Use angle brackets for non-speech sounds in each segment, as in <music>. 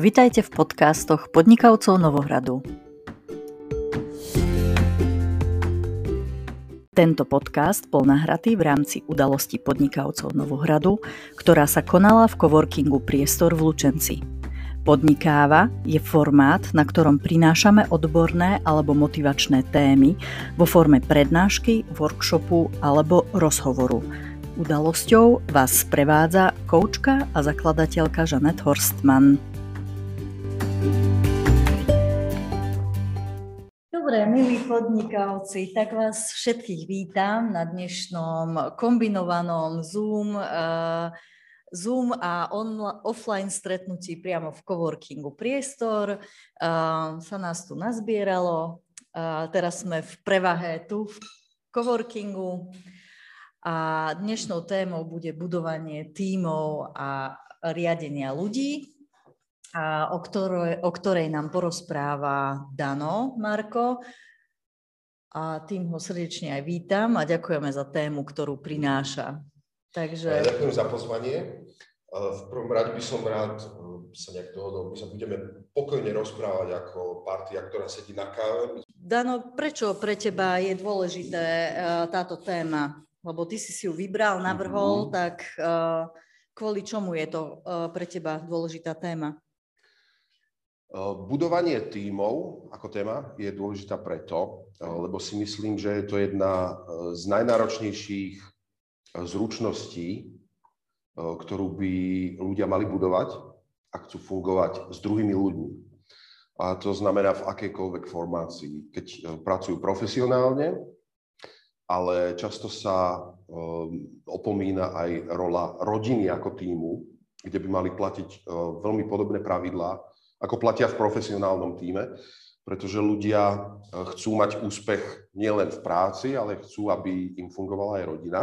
Vitajte v podcastoch podnikavcov Novohradu. Tento podcast bol nahratý v rámci udalosti podnikavcov Novohradu, ktorá sa konala v coworkingu Priestor v Lučenci. Podnikáva je formát, na ktorom prinášame odborné alebo motivačné témy vo forme prednášky, workshopu alebo rozhovoru. Udalosťou vás sprevádza koučka a zakladateľka Žanet Horstman. Milí podnikavci, tak vás všetkých vítam na dnešnom kombinovanom Zoom, uh, Zoom a on, offline stretnutí priamo v coworkingu Priestor. Uh, sa nás tu nazbieralo. Uh, teraz sme v prevahe tu v coworkingu a dnešnou témou bude budovanie tímov a riadenia ľudí o, ktorej, o ktorej nám porozpráva Dano Marko. A tým ho srdečne aj vítam a ďakujeme za tému, ktorú prináša. Takže... Ďakujem za pozvanie. V prvom rade by som rád sa nejak dohodol, my sa budeme pokojne rozprávať ako partia, ktorá sedí na káve. Dano, prečo pre teba je dôležité e, táto téma? Lebo ty si si ju vybral, navrhol, mm-hmm. tak e, kvôli čomu je to e, pre teba dôležitá téma? Eh, budovanie tímov ako téma je dôležitá preto, eh, lebo si myslím, že je to jedna eh, z najnáročnejších zručností, ktorú by ľudia mali budovať a chcú fungovať s druhými ľuďmi. A to znamená v akejkoľvek formácii. Keď pracujú profesionálne, ale často sa opomína aj rola rodiny ako týmu, kde by mali platiť veľmi podobné pravidlá, ako platia v profesionálnom týme, pretože ľudia eh, chcú mať úspech nielen v práci, ale chcú, aby im fungovala aj rodina.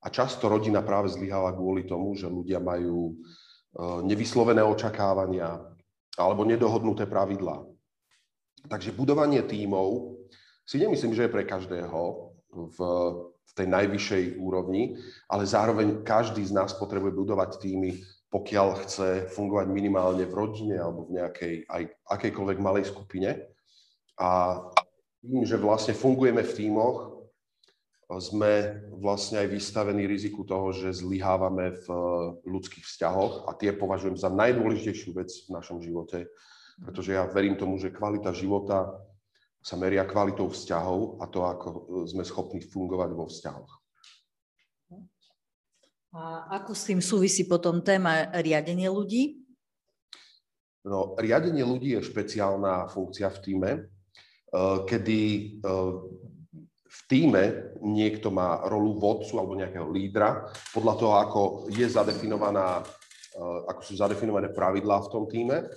A často rodina práve zlyháva kvôli tomu, že ľudia majú eh, nevyslovené očakávania alebo nedohodnuté pravidlá. Takže budovanie tímov si nemyslím, že je pre každého v, v tej najvyššej úrovni, ale zároveň každý z nás potrebuje budovať týmy pokiaľ chce fungovať minimálne v rodine alebo v nejakej aj akejkoľvek malej skupine. A tým, že vlastne fungujeme v tímoch, sme vlastne aj vystavení riziku toho, že zlyhávame v ľudských vzťahoch a tie považujem za najdôležitejšiu vec v našom živote, pretože ja verím tomu, že kvalita života sa meria kvalitou vzťahov a to, ako sme schopní fungovať vo vzťahoch. A ako s tým súvisí potom téma riadenie ľudí? No, riadenie ľudí je špeciálna funkcia v týme, eh, kedy eh, v týme niekto má rolu vodcu alebo nejakého lídra podľa toho, ako je zadefinovaná, eh, ako sú zadefinované pravidlá v tom týme.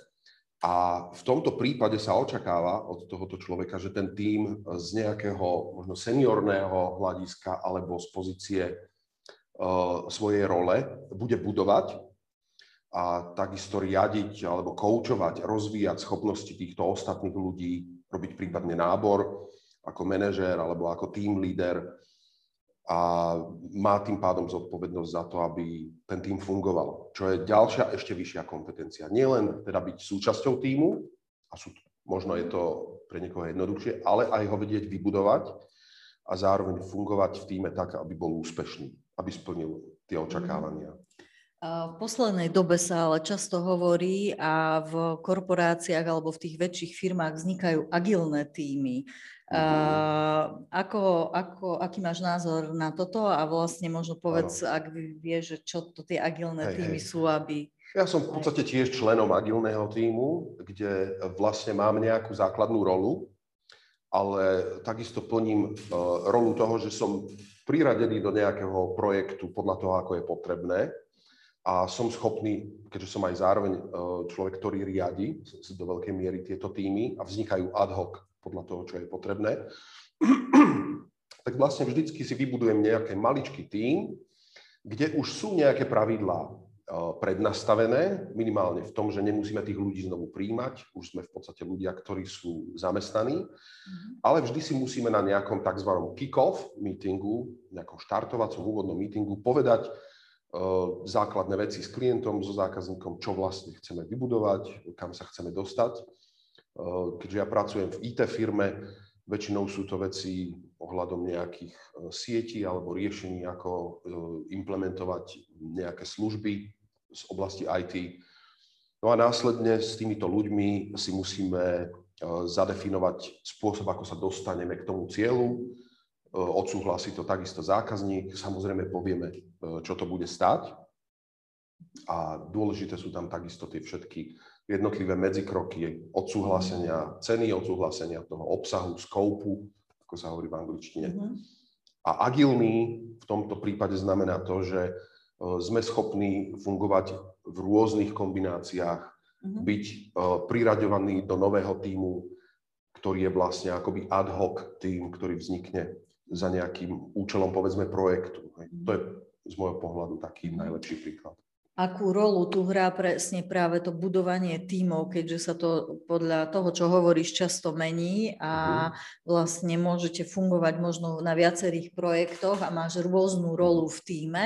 A v tomto prípade sa očakáva od tohoto človeka, že ten tím z nejakého možno seniorného hľadiska alebo z pozície svojej role bude budovať a takisto riadiť alebo koučovať, rozvíjať schopnosti týchto ostatných ľudí, robiť prípadne nábor ako manažér alebo ako team leader a má tým pádom zodpovednosť za to, aby ten tým fungoval. Čo je ďalšia, ešte vyššia kompetencia. Nielen teda byť súčasťou týmu, a sú, možno je to pre niekoho jednoduchšie, ale aj ho vedieť vybudovať a zároveň fungovať v týme tak, aby bol úspešný aby splnil tie očakávania. V poslednej dobe sa ale často hovorí a v korporáciách alebo v tých väčších firmách vznikajú agilné týmy. Uh, ako, ako, aký máš názor na toto a vlastne možno povedz, ano. ak vieš, čo to tie agilné hej, týmy hej. sú, aby... Ja som v podstate tiež členom agilného týmu, kde vlastne mám nejakú základnú rolu, ale takisto plním uh, rolu toho, že som priradený do nejakého projektu podľa toho, ako je potrebné. A som schopný, keďže som aj zároveň e, človek, ktorý riadi do veľkej miery tieto týmy a vznikajú ad hoc podľa toho, čo je potrebné, <clears throat> tak vlastne vždycky si vybudujem nejaký maličký tím, kde už sú nejaké pravidlá prednastavené, minimálne v tom, že nemusíme tých ľudí znovu príjmať, už sme v podstate ľudia, ktorí sú zamestnaní, mm-hmm. ale vždy si musíme na nejakom tzv. kick-off meetingu, nejakom štartovacom úvodnom meetingu povedať, základné veci s klientom, so zákazníkom, čo vlastne chceme vybudovať, kam sa chceme dostať. Keďže ja pracujem v IT firme, väčšinou sú to veci ohľadom nejakých sietí alebo riešení, ako implementovať nejaké služby z oblasti IT. No a následne s týmito ľuďmi si musíme zadefinovať spôsob, ako sa dostaneme k tomu cieľu, E, odsúhlasí to takisto zákazník, samozrejme povieme, e, čo to bude stať. A dôležité sú tam takisto tie všetky jednotlivé medzikroky odsúhlasenia ceny, odsúhlasenia toho obsahu, skoupu, ako sa hovorí v angličtine. Mm-hmm. A agilný v tomto prípade znamená to, že e, sme schopní fungovať v rôznych kombináciách, mm-hmm. byť priraďovaní do nového týmu, ktorý je vlastne akoby ad hoc tým, ktorý vznikne za nejakým účelom, povedzme, projektu. To je z môjho pohľadu taký najlepší príklad. Akú rolu tu hrá presne práve to budovanie tímov, keďže sa to podľa toho, čo hovoríš, často mení a mhm. vlastne môžete fungovať možno na viacerých projektoch a máš rôznu rolu v týme.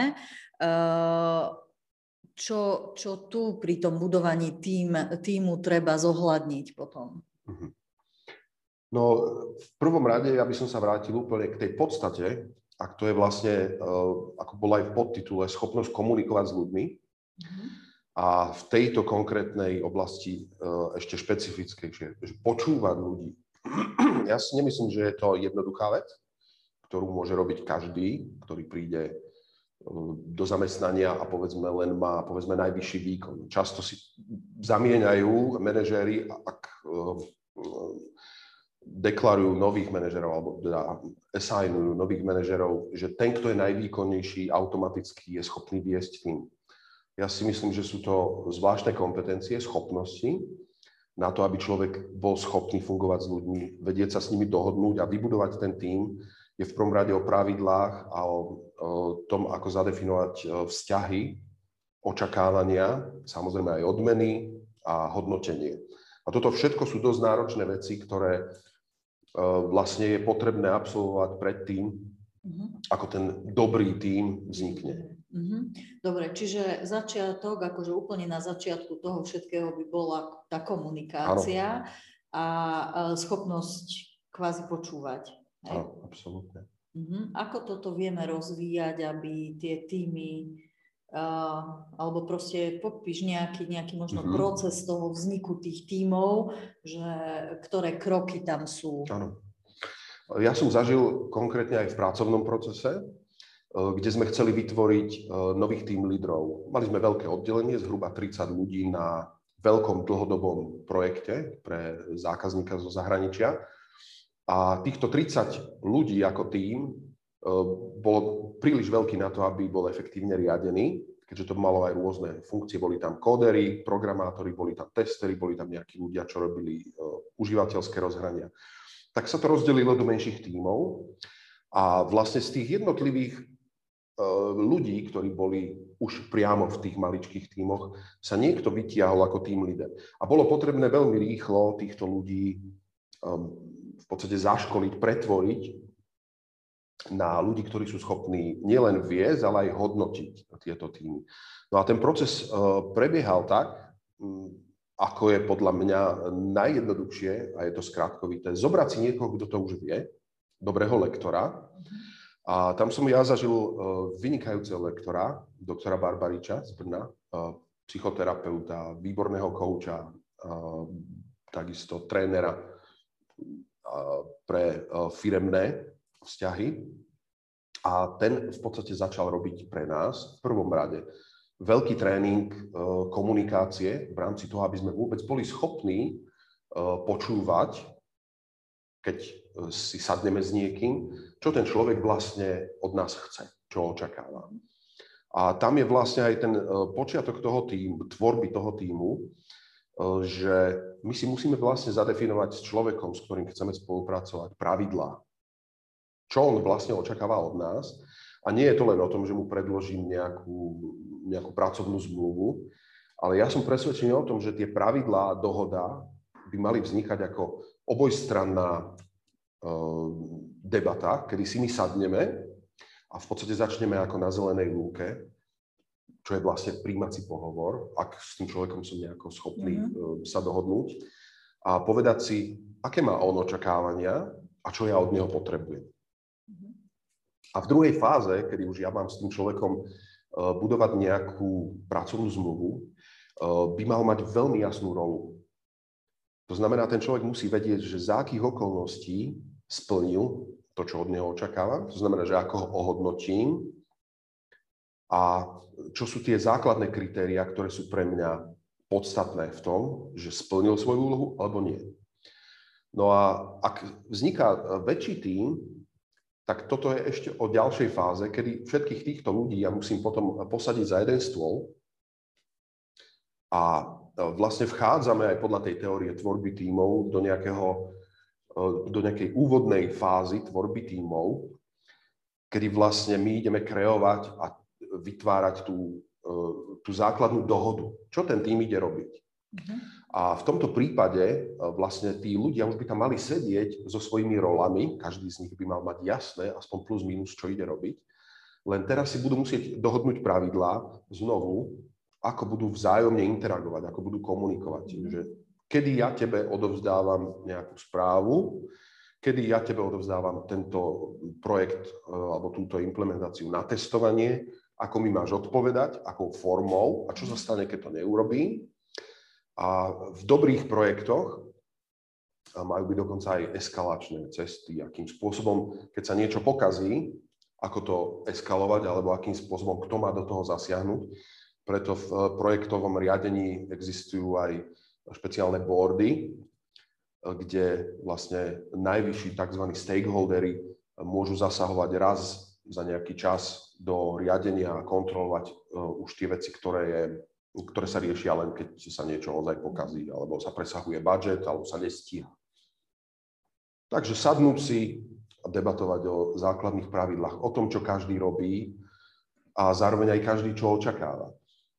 Čo, čo tu pri tom budovaní tým, týmu treba zohľadniť potom? Uh-huh. No v prvom rade ja by som sa vrátil úplne k tej podstate, ak to je vlastne, uh, ako bol aj v podtitule, schopnosť komunikovať s ľuďmi. A v tejto konkrétnej oblasti uh, ešte špecifickejšie, že počúvať ľudí. <clears throat> ja si nemyslím, že je to jednoduchá vec, ktorú môže robiť každý, ktorý príde e, do zamestnania a povedzme len má povedzme najvyšší výkon. Často si zamieňajú manažéri, ak deklarujú nových manažerov alebo teda assignujú nových manažerov, že ten, kto je najvýkonnejší, automaticky je schopný viesť tým. Ja si myslím, že sú to zvláštne kompetencie, schopnosti na to, aby človek bol schopný fungovať s ľuďmi, vedieť sa s nimi dohodnúť a vybudovať ten tým, je v prvom rade o pravidlách a o, o tom, ako zadefinovať e, vzťahy, očakávania, samozrejme aj odmeny a hodnotenie. A toto všetko sú dosť náročné veci, ktoré Eh, vlastne je potrebné absolvovať predtým, uh-huh. ako ten dobrý tím vznikne. Uh-huh. Dobre, čiže začiatok, akože úplne na začiatku toho všetkého by bola tá komunikácia a schopnosť kvázi počúvať. Áno, absolútne. Uh-huh. Ako toto vieme rozvíjať, aby tie týmy Uh, alebo proste popíš nejaký, nejaký možno mm-hmm. proces toho vzniku tých tímov, že ktoré kroky tam sú. Áno. Ja som zažil konkrétne aj v pracovnom procese, kde sme chceli vytvoriť nových tým lídrov. Mali sme veľké oddelenie, zhruba 30 ľudí na veľkom dlhodobom projekte pre zákazníka zo zahraničia. A týchto 30 ľudí ako tým bol príliš veľký na to, aby bol efektívne riadený, keďže to malo aj rôzne funkcie. Boli tam kódery, programátori, boli tam testery, boli tam nejakí ľudia, čo robili užívateľské rozhrania. Tak sa to rozdelilo do menších tímov a vlastne z tých jednotlivých ľudí, ktorí boli už priamo v tých maličkých tímoch, sa niekto vytiahol ako tým líder. A bolo potrebné veľmi rýchlo týchto ľudí um, v podstate zaškoliť, pretvoriť na ľudí, ktorí sú schopní nielen viesť, ale aj hodnotiť tieto týmy. No a ten proces e, prebiehal tak, ako je podľa mňa najjednoduchšie, a je to skrátkovité, zobrať si niekoho, kto to už vie, dobrého lektora. A tam som ja zažil e, vynikajúceho lektora, doktora Barbariča z Brna, e, psychoterapeuta, výborného kouča, takisto trénera pre firemné vzťahy. A ten v podstate začal robiť pre nás v prvom rade veľký tréning e, komunikácie v rámci toho, aby sme vôbec boli schopní e, počúvať, keď e, si sadneme s niekým, čo ten človek vlastne od nás chce, čo očakáva. A tam je vlastne aj ten počiatok toho týmu, tvorby toho týmu, že my si musíme vlastne zadefinovať s človekom, s ktorým chceme spolupracovať, pravidlá, čo on vlastne očakáva od nás. A nie je to len o tom, že mu predložím nejakú, nejakú pracovnú zmluvu, ale ja som presvedčený o tom, že tie pravidlá a dohoda by mali vznikať ako obojstranná uh, debata, kedy si my sadneme a v podstate začneme ako na zelenej lúke čo je vlastne príjmací pohovor, ak s tým človekom som nejako schopný mm-hmm. sa dohodnúť a povedať si, aké má on očakávania a čo ja od neho potrebujem. Mm-hmm. A v druhej fáze, kedy už ja mám s tým človekom e, budovať nejakú pracovnú zmluvu, e, by mal mať veľmi jasnú rolu. To znamená, ten človek musí vedieť, že za akých okolností splnil to, čo od neho očakávam. To znamená, že ako ho ohodnotím a čo sú tie základné kritéria, ktoré sú pre mňa podstatné v tom, že splnil svoju úlohu alebo nie. No a ak vzniká väčší tím, tak toto je ešte o ďalšej fáze, kedy všetkých týchto ľudí ja musím potom posadiť za jeden stôl a vlastne vchádzame aj podľa tej teórie tvorby tímov do, nejakého, e, do nejakej úvodnej fázy tvorby tímov, kedy vlastne my ideme kreovať a vytvárať tú, e, tú základnú dohodu, čo ten tým ide robiť. Uh-huh. A v tomto prípade vlastne tí ľudia už by tam mali sedieť so svojimi rolami, každý z nich by mal mať jasné, aspoň plus minus, čo ide robiť. Len teraz si budú musieť dohodnúť pravidlá znovu, ako budú vzájomne interagovať, ako budú komunikovať. Mm. Že kedy ja tebe odovzdávam nejakú správu, kedy ja tebe odovzdávam tento projekt e, alebo túto implementáciu na testovanie, ako mi máš odpovedať, akou formou a čo sa stane, keď to neurobím. A v dobrých projektoch majú byť dokonca aj eskalačné cesty, akým spôsobom, keď sa niečo pokazí, ako to eskalovať, alebo akým spôsobom, kto má do toho zasiahnuť. Preto v eh, projektovom riadení existujú aj špeciálne boardy, eh, kde vlastne najvyšší tzv. stakeholdery eh, môžu zasahovať raz za nejaký čas do riadenia a kontrolovať už tie veci, ktoré, je, ktoré sa riešia len keď sa niečo ozaj pokazí, alebo sa presahuje budget, alebo sa nestíha. Takže sadnúť si a debatovať o základných pravidlách, o tom, čo každý robí a zároveň aj každý, čo očakáva.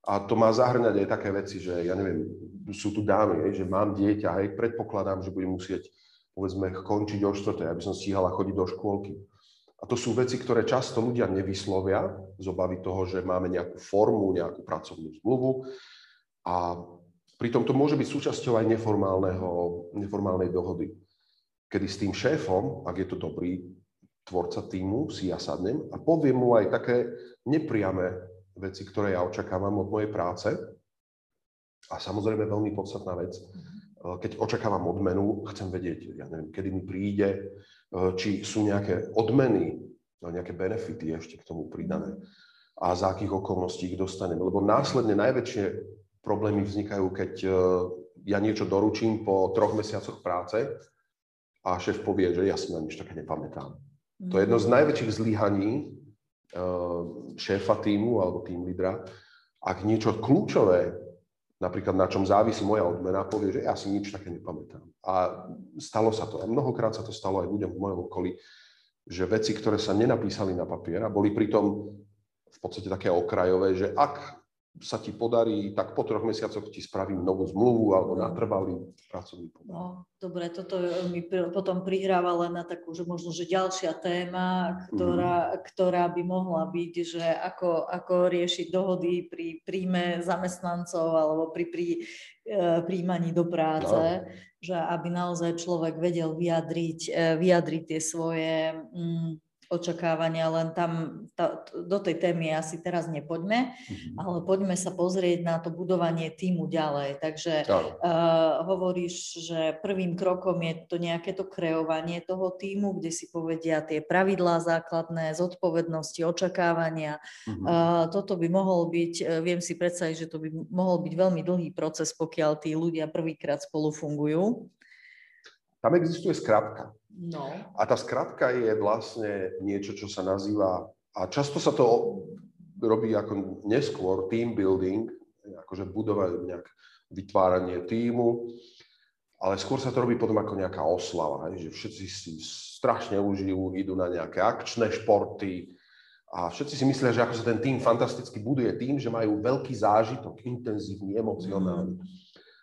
A to má zahrňať aj také veci, že ja neviem, sú tu dámy, že mám dieťa, hej, predpokladám, že budem musieť, povedzme, končiť o štvrtej, aby som stíhala chodiť do škôlky. A to sú veci, ktoré často ľudia nevyslovia z obavy toho, že máme nejakú formu, nejakú pracovnú zmluvu. A pritom to môže byť súčasťou aj neformálnej dohody, kedy s tým šéfom, ak je to dobrý tvorca týmu, si ja sadnem a poviem mu aj také nepriame veci, ktoré ja očakávam od mojej práce. A samozrejme veľmi podstatná vec, mhm. keď očakávam odmenu, chcem vedieť, ja neviem, kedy mi príde, e, či sú nejaké odmeny, no, nejaké benefity ešte k tomu pridané a za akých okolností ich dostanem. Lebo následne najväčšie problémy vznikajú, keď e, ja niečo doručím po troch mesiacoch práce a šéf povie, že ja si na nič také nepamätám. To je jedno z mhm. najväčších zlyhaní šéfa týmu alebo tým lídra, ak niečo kľúčové, napríklad na čom závisí moja odmena, povie, že ja si nič také nepamätám. A stalo sa to. A mnohokrát sa to stalo aj ľuďom v mojom okolí, že veci, ktoré sa nenapísali na papier a boli pritom v podstate také okrajové, že ak sa ti podarí, tak po troch mesiacoch ti spravím novú zmluvu alebo natrvalý pracovný pomer. No, dobre, toto mi potom prihráva len na takú, že možno, že ďalšia téma, ktorá, mm. ktorá by mohla byť, že ako, ako riešiť dohody pri príjme zamestnancov alebo pri, pri e, príjmaní do práce, no. že aby naozaj človek vedel vyjadriť, e, vyjadriť tie svoje... Mm, očakávania, len tam tá, do tej témy asi teraz nepoďme, mm-hmm. ale poďme sa pozrieť na to budovanie týmu ďalej. Takže uh, hovoríš, že prvým krokom je to nejaké to kreovanie toho týmu, kde si povedia tie pravidlá základné, zodpovednosti, očakávania. Mm-hmm. Uh, toto by mohol byť, uh, viem si predstaviť, že to by mohol byť veľmi dlhý proces, pokiaľ tí ľudia prvýkrát spolu fungujú. Tam existuje skratka. No. A tá skratka je vlastne niečo, čo sa nazýva, a často sa to robí ako neskôr team building, akože budovať nejak vytváranie týmu, ale skôr sa to robí potom ako nejaká oslava, že všetci si strašne užijú, idú na nejaké akčné športy a všetci si myslia, že ako sa ten tým fantasticky buduje tým, že majú veľký zážitok, intenzívny, emocionálny. Mm.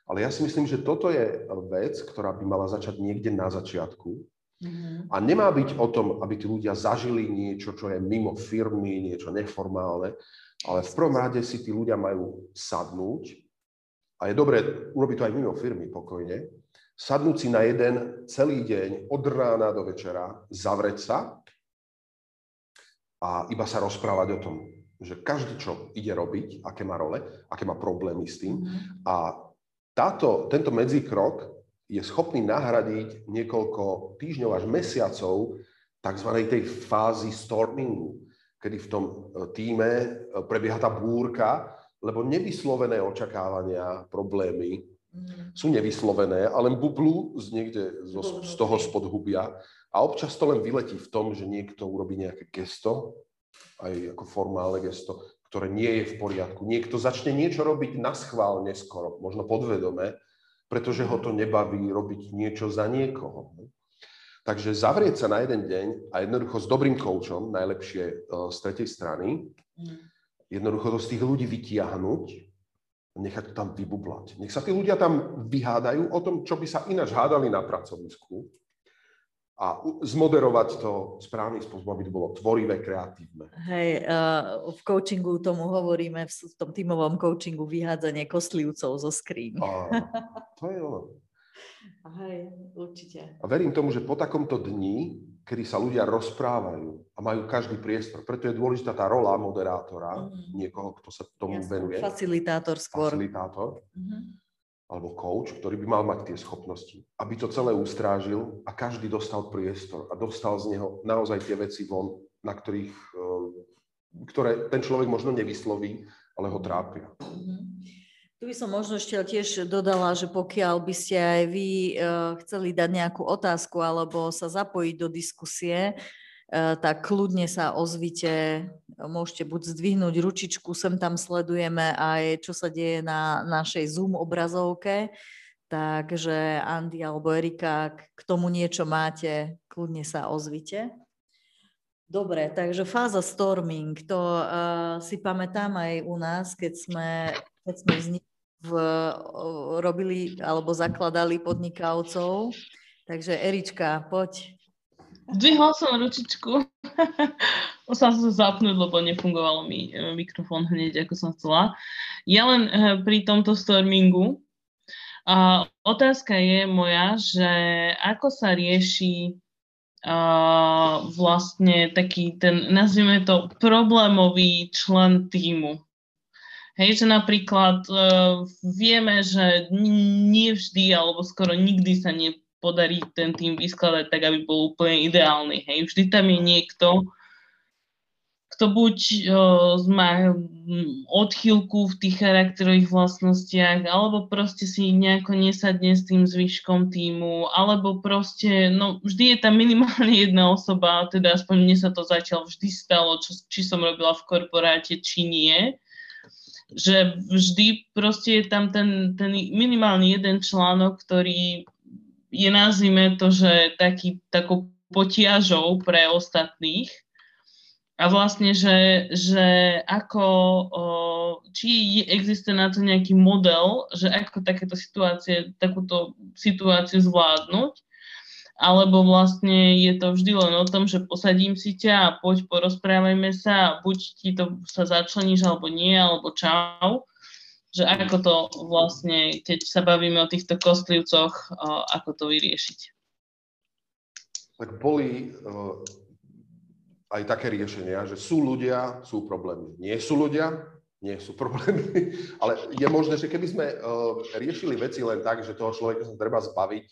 Ale ja si myslím, že toto je vec, ktorá by mala začať niekde na začiatku Mm-hmm. A nemá byť o tom, aby tí ľudia zažili niečo, čo je mimo firmy, niečo neformálne, ale v prvom rade si tí ľudia majú sadnúť, a je dobré urobiť to aj mimo firmy pokojne, sadnúť si na jeden celý deň od rána do večera, zavrieť sa a iba sa rozprávať o tom, že každý, čo ide robiť, aké má role, aké má problémy s tým. Mm-hmm. A táto, tento medzikrok je schopný nahradiť niekoľko týždňov až mesiacov tzv. tej fázy stormingu, kedy v tom e, týme e, prebieha tá búrka, lebo nevyslovené očakávania, problémy mm. sú nevyslovené, ale bublú z niekde zo, z toho spodhubia a občas to len vyletí v tom, že niekto urobí nejaké gesto, aj ako formálne gesto, ktoré nie je v poriadku. Niekto začne niečo robiť na schvál neskoro, možno podvedome, pretože ho to nebaví robiť niečo za niekoho. Takže zavrieť sa na jeden deň a jednoducho s dobrým koučom, najlepšie e, z tretej strany, mm. jednoducho to z tých ľudí vytiahnuť a nechať to tam vybublať. Nech sa tí ľudia tam vyhádajú o tom, čo by sa ináč hádali na pracovisku a zmoderovať to správnym spôsobom, aby to bolo tvorivé, kreatívne. Hej, uh, v coachingu tomu hovoríme, v tom tímovom coachingu vyhádzanie kostlivcov zo skrín. <laughs> to je ono. Hej, určite. A verím tomu, že po takomto dni, kedy sa ľudia rozprávajú a majú každý priestor, preto je dôležitá tá rola moderátora, mm. niekoho, kto sa tomu Jasne, venuje. Facilitátor skôr. Facilitátor. Mm-hmm alebo coach, ktorý by mal mať tie schopnosti, aby to celé ustrážil a každý dostal priestor a dostal z neho naozaj tie veci von, na ktorých, eh, ktoré ten človek možno nevysloví, ale ho trápia. Mm-hmm. Tu by som možno ešte tiež dodala, že pokiaľ by ste aj vy eh, chceli dať nejakú otázku alebo sa zapojiť do diskusie, tak kľudne sa ozvite, môžete buď zdvihnúť ručičku, sem tam sledujeme aj čo sa deje na našej Zoom obrazovke, takže Andy alebo Erika, k tomu niečo máte, kľudne sa ozvite. Dobre, takže fáza storming, to uh, si pamätám aj u nás, keď sme, keď sme v, uh, robili alebo zakladali podnikavcov. Takže Erička, poď. Zdvihla som ručičku. <laughs> Musela som sa zapnúť, lebo nefungovalo mi e, mikrofón hneď, ako som chcela. Ja len e, pri tomto stormingu. A otázka je moja, že ako sa rieši uh, vlastne taký ten, nazvime to, problémový člen týmu. Hej, že napríklad uh, vieme, že nie vždy alebo skoro nikdy sa ne, podarí ten tým vyskladať tak, aby bol úplne ideálny. Hej. Vždy tam je niekto, kto buď uh, má odchýlku v tých charakterových vlastnostiach, alebo proste si nejako nesadne s tým zvyškom týmu, alebo proste, no vždy je tam minimálne <laughs> jedna osoba, teda aspoň mne sa to zatiaľ vždy stalo, čo, či som robila v korporáte, či nie, že vždy proste je tam ten, ten minimálny jeden článok, ktorý je nazvime to, že taký, takou potiažou pre ostatných. A vlastne, že, že ako, či existuje na to nejaký model, že ako takéto situácie, takúto situáciu zvládnuť, alebo vlastne je to vždy len o tom, že posadím si ťa a poď porozprávajme sa a buď ti to sa začleníš alebo nie, alebo čau že ako to vlastne, keď sa bavíme o týchto kostlivcoch, ako to vyriešiť. Tak boli aj také riešenia, že sú ľudia, sú problémy. Nie sú ľudia, nie sú problémy, <laughs> ale je možné, že keby sme riešili veci len tak, že toho človeka sa treba zbaviť,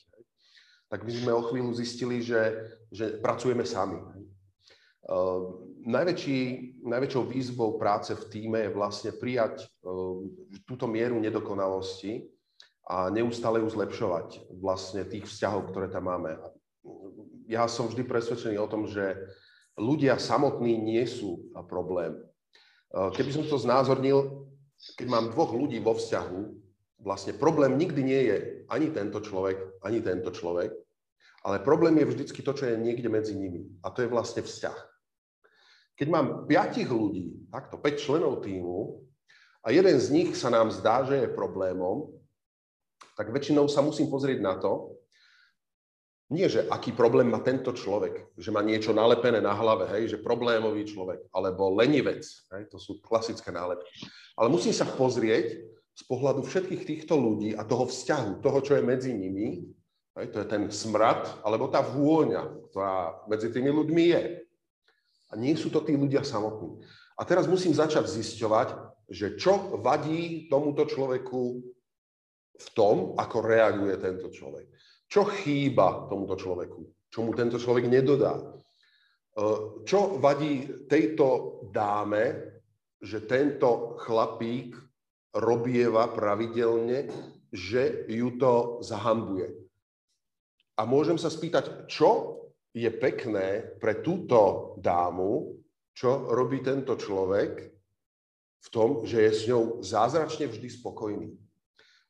tak by sme o chvíľu zistili, že, že pracujeme sami. Najväčší, najväčšou výzvou práce v týme je vlastne prijať uh, túto mieru nedokonalosti a neustále ju zlepšovať vlastne tých vzťahov, ktoré tam máme. Ja som vždy presvedčený o tom, že ľudia samotní nie sú problém. Uh, keby som to znázornil, keď mám dvoch ľudí vo vzťahu, vlastne problém nikdy nie je ani tento človek, ani tento človek, ale problém je vždycky to, čo je niekde medzi nimi. A to je vlastne vzťah. Keď mám piatich ľudí, takto 5 členov týmu, a jeden z nich sa nám zdá, že je problémom, tak väčšinou sa musím pozrieť na to, nie, že aký problém má tento človek, že má niečo nalepené na hlave, hej, že problémový človek, alebo lenivec, hej, to sú klasické nálepky. Ale musím sa pozrieť z pohľadu všetkých týchto ľudí a toho vzťahu, toho, čo je medzi nimi, hej, to je ten smrad, alebo tá vôňa, ktorá medzi tými ľuďmi je. A nie sú to tí ľudia samotní. A teraz musím začať zisťovať, že čo vadí tomuto človeku v tom, ako reaguje tento človek. Čo chýba tomuto človeku? Čo mu tento človek nedodá? E, čo vadí tejto dáme, že tento chlapík robieva pravidelne, že ju to zahambuje? A môžem sa spýtať, čo je pekné pre túto dámu, čo robí tento človek v tom, že je s ňou zázračne vždy spokojný.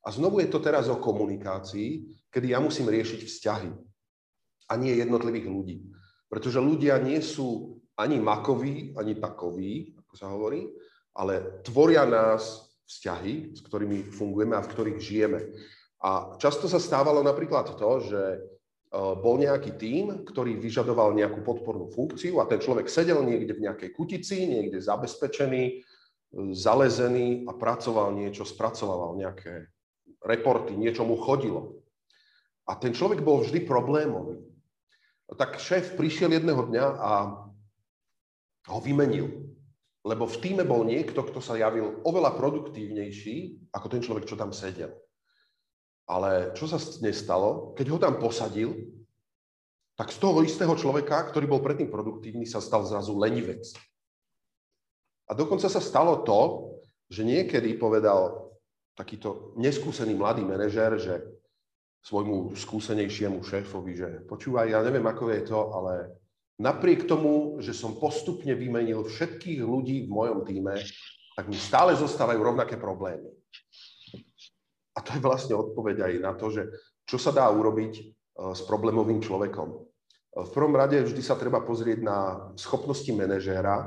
A znovu je to teraz o komunikácii, kedy ja musím riešiť vzťahy a nie jednotlivých ľudí. Pretože ľudia nie sú ani makoví, ani takoví, ako sa hovorí, ale tvoria nás vzťahy, s ktorými fungujeme a v ktorých žijeme. A často sa stávalo napríklad to, že bol nejaký tím, ktorý vyžadoval nejakú podpornú funkciu a ten človek sedel niekde v nejakej kutici, niekde zabezpečený, e, zalezený a pracoval niečo, spracovával nejaké reporty, niečo mu chodilo. A ten človek bol vždy problémový. Tak šéf prišiel jedného dňa a ho vymenil. Lebo v týme bol niekto, kto sa javil oveľa produktívnejší ako ten človek, čo tam sedel. Ale čo sa nestalo? Keď ho tam posadil, tak z toho istého človeka, ktorý bol predtým produktívny, sa stal zrazu lenivec. A dokonca sa stalo to, že niekedy povedal takýto neskúsený mladý manažer, že svojmu skúsenejšiemu šéfovi, že počúvaj, ja neviem, ako je to, ale napriek tomu, že som postupne vymenil všetkých ľudí v mojom týme, tak mi stále zostávajú rovnaké problémy. A to je vlastne odpoveď aj na to, že čo sa dá urobiť e, s problémovým človekom. E, v prvom rade vždy sa treba pozrieť na schopnosti manažéra, e,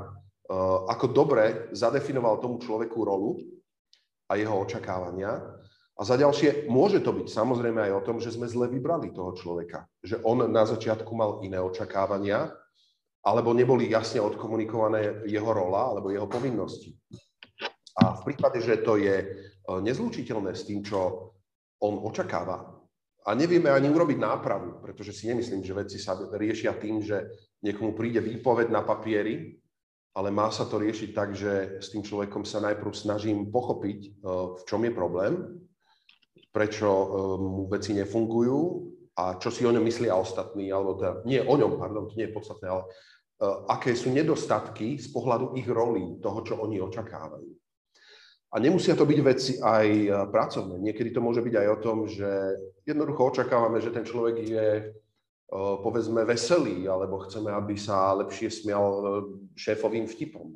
ako dobre zadefinoval tomu človeku rolu, a jeho očakávania. A za ďalšie, môže to byť samozrejme aj o tom, že sme zle vybrali toho človeka. Že on na začiatku mal iné očakávania, alebo neboli jasne odkomunikované jeho rola alebo jeho povinnosti. A v prípade, že to je nezlučiteľné s tým, čo on očakáva, a nevieme ani urobiť nápravu, pretože si nemyslím, že veci sa riešia tým, že niekomu príde výpoveď na papieri ale má sa to riešiť tak, že s tým človekom sa najprv snažím pochopiť, eh, v čom je problém, prečo eh, mu veci nefungujú a čo si o ňom myslia ostatní, alebo teda, nie o ňom, pardon, to nie je podstatné, ale aké sú nedostatky z pohľadu ich rolí, toho, čo oni očakávajú. A nemusia to byť veci aj pracovné. Niekedy to môže byť aj o tom, že jednoducho očakávame, že ten človek je povedzme veselý, alebo chceme, aby sa lepšie smial e, šéfovým vtipom.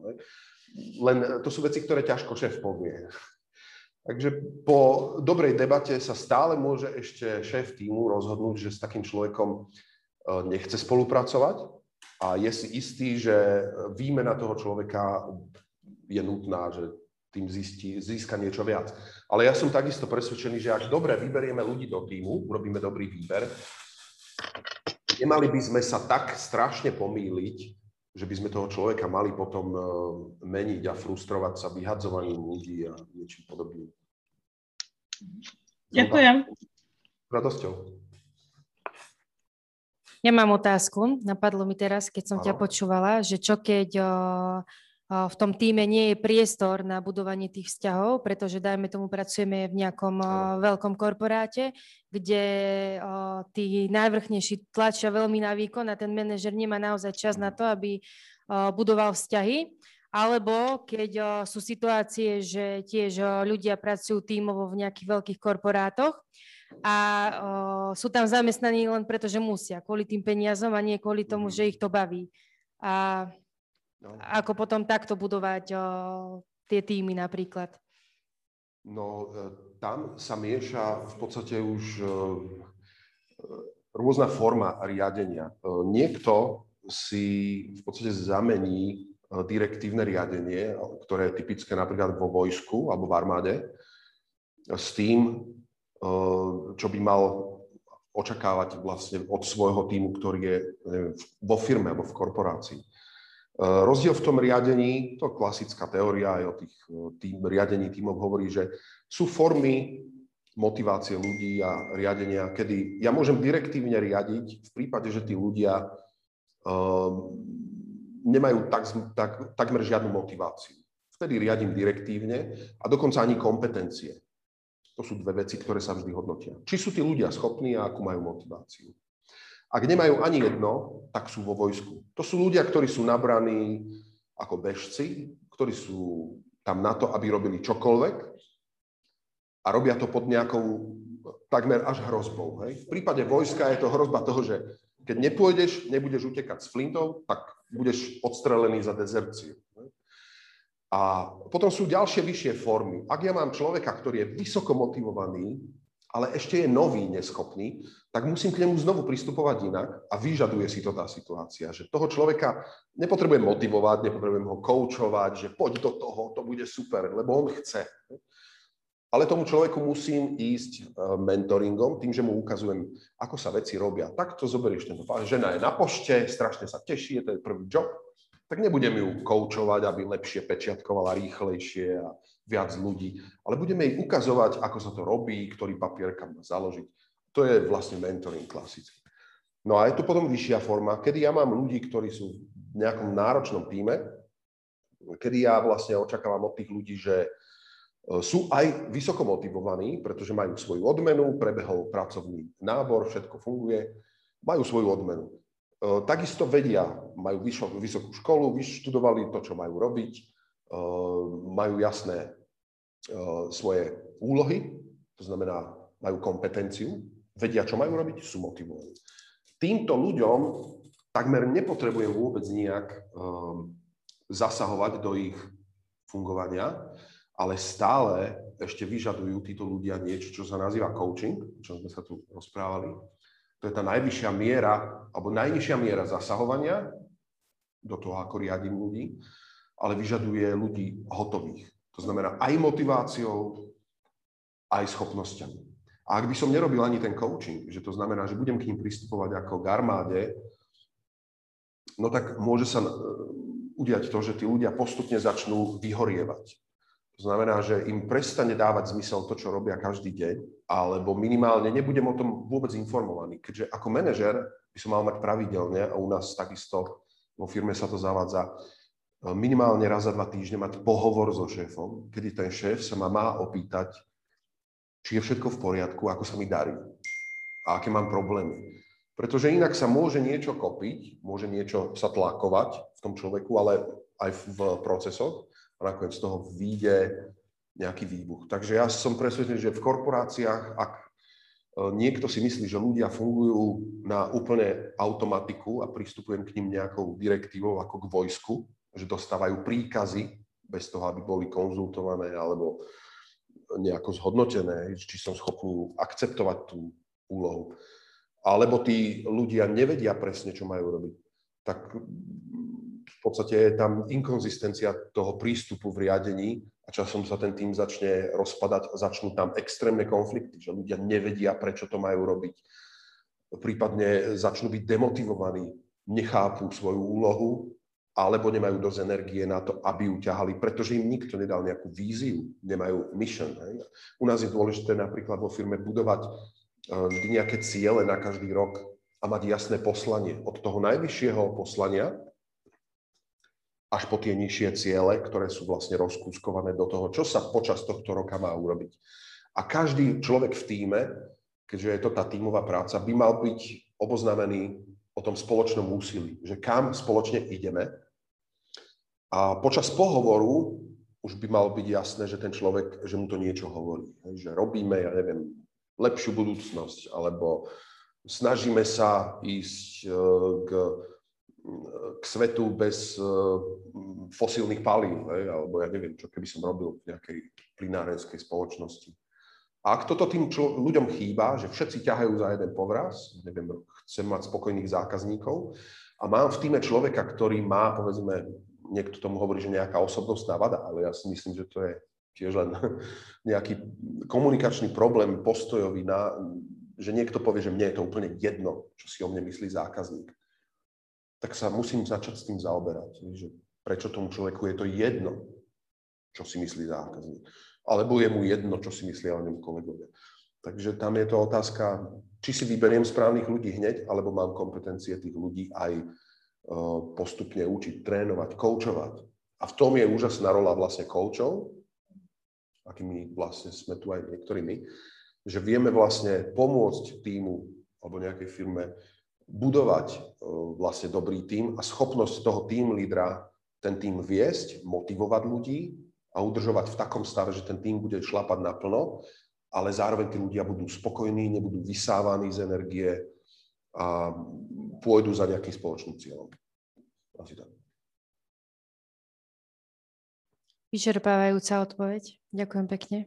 Len to sú veci, ktoré ťažko šéf povie. <laughs> Takže po dobrej debate sa stále môže ešte šéf týmu rozhodnúť, že s takým človekom e, nechce spolupracovať a je si istý, že výmena toho človeka je nutná, že tým zistí, získa niečo viac. Ale ja som takisto presvedčený, že ak dobre vyberieme ľudí do týmu, urobíme dobrý výber, nemali by sme sa tak strašne pomýliť, že by sme toho človeka mali potom e, meniť a frustrovať sa vyhadzovaním ľudí a niečím podobným. Ďakujem. Radosťou. Ja mám otázku. Napadlo mi teraz, keď som ano. ťa počúvala, že čo keď o, v tom týme nie je priestor na budovanie tých vzťahov, pretože dajme tomu pracujeme v nejakom veľkom korporáte, kde tí najvrchnejší tlačia veľmi na výkon a ten manažer nemá naozaj čas na to, aby budoval vzťahy. Alebo keď sú situácie, že tiež ľudia pracujú tímovo v nejakých veľkých korporátoch a sú tam zamestnaní len preto, že musia, kvôli tým peniazom a nie kvôli tomu, mhm. že ich to baví. A No. Ako potom takto budovať o, tie týmy napríklad? No, e, tam sa mieša v podstate už e, rôzna forma riadenia. E, niekto si v podstate zamení direktívne riadenie, ktoré je typické napríklad vo vojsku alebo v armáde, s tým, čo by mal očakávať vlastne od svojho týmu, ktorý je neviem, vo firme alebo v korporácii. E, rozdiel v tom riadení, to klasická teória aj o tých tým, riadení tímov hovorí, že sú formy motivácie ľudí a riadenia, kedy ja môžem direktívne riadiť v prípade, že tí ľudia um, nemajú tak, tak, takmer žiadnu motiváciu. Vtedy riadím direktívne a dokonca ani kompetencie. To sú dve veci, ktoré sa vždy hodnotia. Či sú tí ľudia schopní a akú majú motiváciu. Ak nemajú ani jedno, tak sú vo vojsku. To sú ľudia, ktorí sú nabraní ako bežci, ktorí sú tam na to, aby robili čokoľvek a robia to pod nejakou takmer až hrozbou. Hej. V prípade vojska je to hrozba toho, že keď nepôjdeš, nebudeš utekať s flintov, tak budeš odstrelený za dezerciu. A potom sú ďalšie vyššie formy. Ak ja mám človeka, ktorý je vysoko motivovaný, ale ešte je nový, neschopný, tak musím k nemu znovu pristupovať inak a vyžaduje si to tá situácia, že toho človeka nepotrebujem motivovať, nepotrebujem ho koučovať, že poď do toho, to bude super, lebo on chce. Ale tomu človeku musím ísť e, mentoringom, tým, že mu ukazujem, ako sa veci robia. Tak to zoberieš tento Žena je na pošte, strašne sa teší, je to prvý job, tak nebudeme ju koučovať, aby lepšie pečiatkovala rýchlejšie a viac ľudí, ale budeme jej ukazovať, ako sa to robí, ktorý papier kam má založiť. To je vlastne mentoring klasický. No a je tu potom vyššia forma, kedy ja mám ľudí, ktorí sú v nejakom náročnom týme, kedy ja vlastne očakávam od tých ľudí, že e, sú aj vysoko motivovaní, pretože majú svoju odmenu, prebehol pracovný nábor, všetko funguje, majú svoju odmenu. E, takisto vedia, majú vysokú školu, vyštudovali to, čo majú robiť, majú jasné e, svoje úlohy, to znamená, majú kompetenciu, vedia, čo majú robiť, sú motivovaní. Týmto ľuďom takmer nepotrebujem vôbec nejak zasahovať do ich fungovania, ale stále ešte vyžadujú títo ľudia niečo, čo sa nazýva coaching, čo sme sa tu rozprávali, to je tá najvyššia miera, alebo najnižšia miera zasahovania do toho, ako riadím ľudí, ale vyžaduje ľudí hotových. To znamená aj motiváciou, aj schopnosťami. A ak by som nerobil ani ten coaching, že to znamená, že budem k ním pristupovať ako k armáde, no tak môže sa udiať to, že tí ľudia postupne začnú vyhorievať. To znamená, že im prestane dávať zmysel to, čo robia každý deň, alebo minimálne nebudem o tom vôbec informovaný. Keďže ako manažer by som mal mať pravidelne, a u nás takisto vo firme sa to zavádza, minimálne raz za dva týždne mať pohovor so šéfom, kedy ten šéf sa ma má opýtať, či je všetko v poriadku, ako sa mi darí a aké mám problémy. Pretože inak sa môže niečo kopiť, môže niečo sa tlakovať v tom človeku, ale aj v procesoch a nakoniec z toho vyjde nejaký výbuch. Takže ja som presvedčený, že v korporáciách, ak e, niekto si myslí, že ľudia fungujú na úplne automatiku a pristupujem k ním nejakou direktívou ako k vojsku, že dostávajú príkazy bez toho, aby boli konzultované alebo nejako zhodnotené, či som schopný akceptovať tú úlohu. Alebo tí ľudia nevedia presne, čo majú robiť. Tak v podstate je tam inkonzistencia toho prístupu v riadení a časom sa ten tým začne rozpadať a začnú tam extrémne konflikty, že ľudia nevedia, prečo to majú robiť. Prípadne začnú byť demotivovaní, nechápu svoju úlohu alebo nemajú dosť energie na to, aby ju ťahali, pretože im nikto nedal nejakú víziu, nemajú mission. Hej. U nás je dôležité napríklad vo firme budovať uh, nejaké ciele na každý rok a mať jasné poslanie. Od toho najvyššieho poslania, až po tie nižšie ciele, ktoré sú vlastne rozkúskované do toho, čo sa počas tohto roka má urobiť. A každý človek v týme, keďže je to tá tímová práca, by mal byť oboznámený o tom spoločnom úsilí, že kam spoločne ideme. A počas pohovoru už by mal byť jasné, že ten človek, že mu to niečo hovorí. Že robíme, ja neviem, lepšiu budúcnosť, alebo snažíme sa ísť e, k k svetu bez uh, fosílnych palív, alebo ja neviem, čo keby som robil v nejakej plinárenskej spoločnosti. A ak toto tým člo- ľuďom chýba, že všetci ťahajú za jeden povraz, neviem, chcem mať spokojných zákazníkov a mám v týme človeka, ktorý má, povedzme, niekto tomu hovorí, že nejaká osobnostná vada, ale ja si myslím, že to je tiež len <laughs> nejaký komunikačný problém postojový na že niekto povie, že mne je to úplne jedno, čo si o mne myslí zákazník, tak sa musím začať s tým zaoberať. Že prečo tomu človeku je to jedno, čo si myslí zákazník. Alebo je mu jedno, čo si myslia o ňom kolegovia. Takže tam je to otázka, či si vyberiem správnych ľudí hneď, alebo mám kompetencie tých ľudí aj e, postupne učiť, trénovať, koučovať. A v tom je úžasná rola vlastne koučov, akými vlastne sme tu aj niektorými, že vieme vlastne pomôcť týmu alebo nejakej firme budovať e, vlastne dobrý tím a schopnosť toho tým lídra ten tým viesť, motivovať ľudí a udržovať v takom stave, že ten tým bude šlapať naplno ale zároveň tí ľudia budú spokojní, nebudú vysávaní z energie a pôjdu za nejakým spoločným cieľom. Asi tak. Vyčerpávajúca odpoveď. Ďakujem pekne.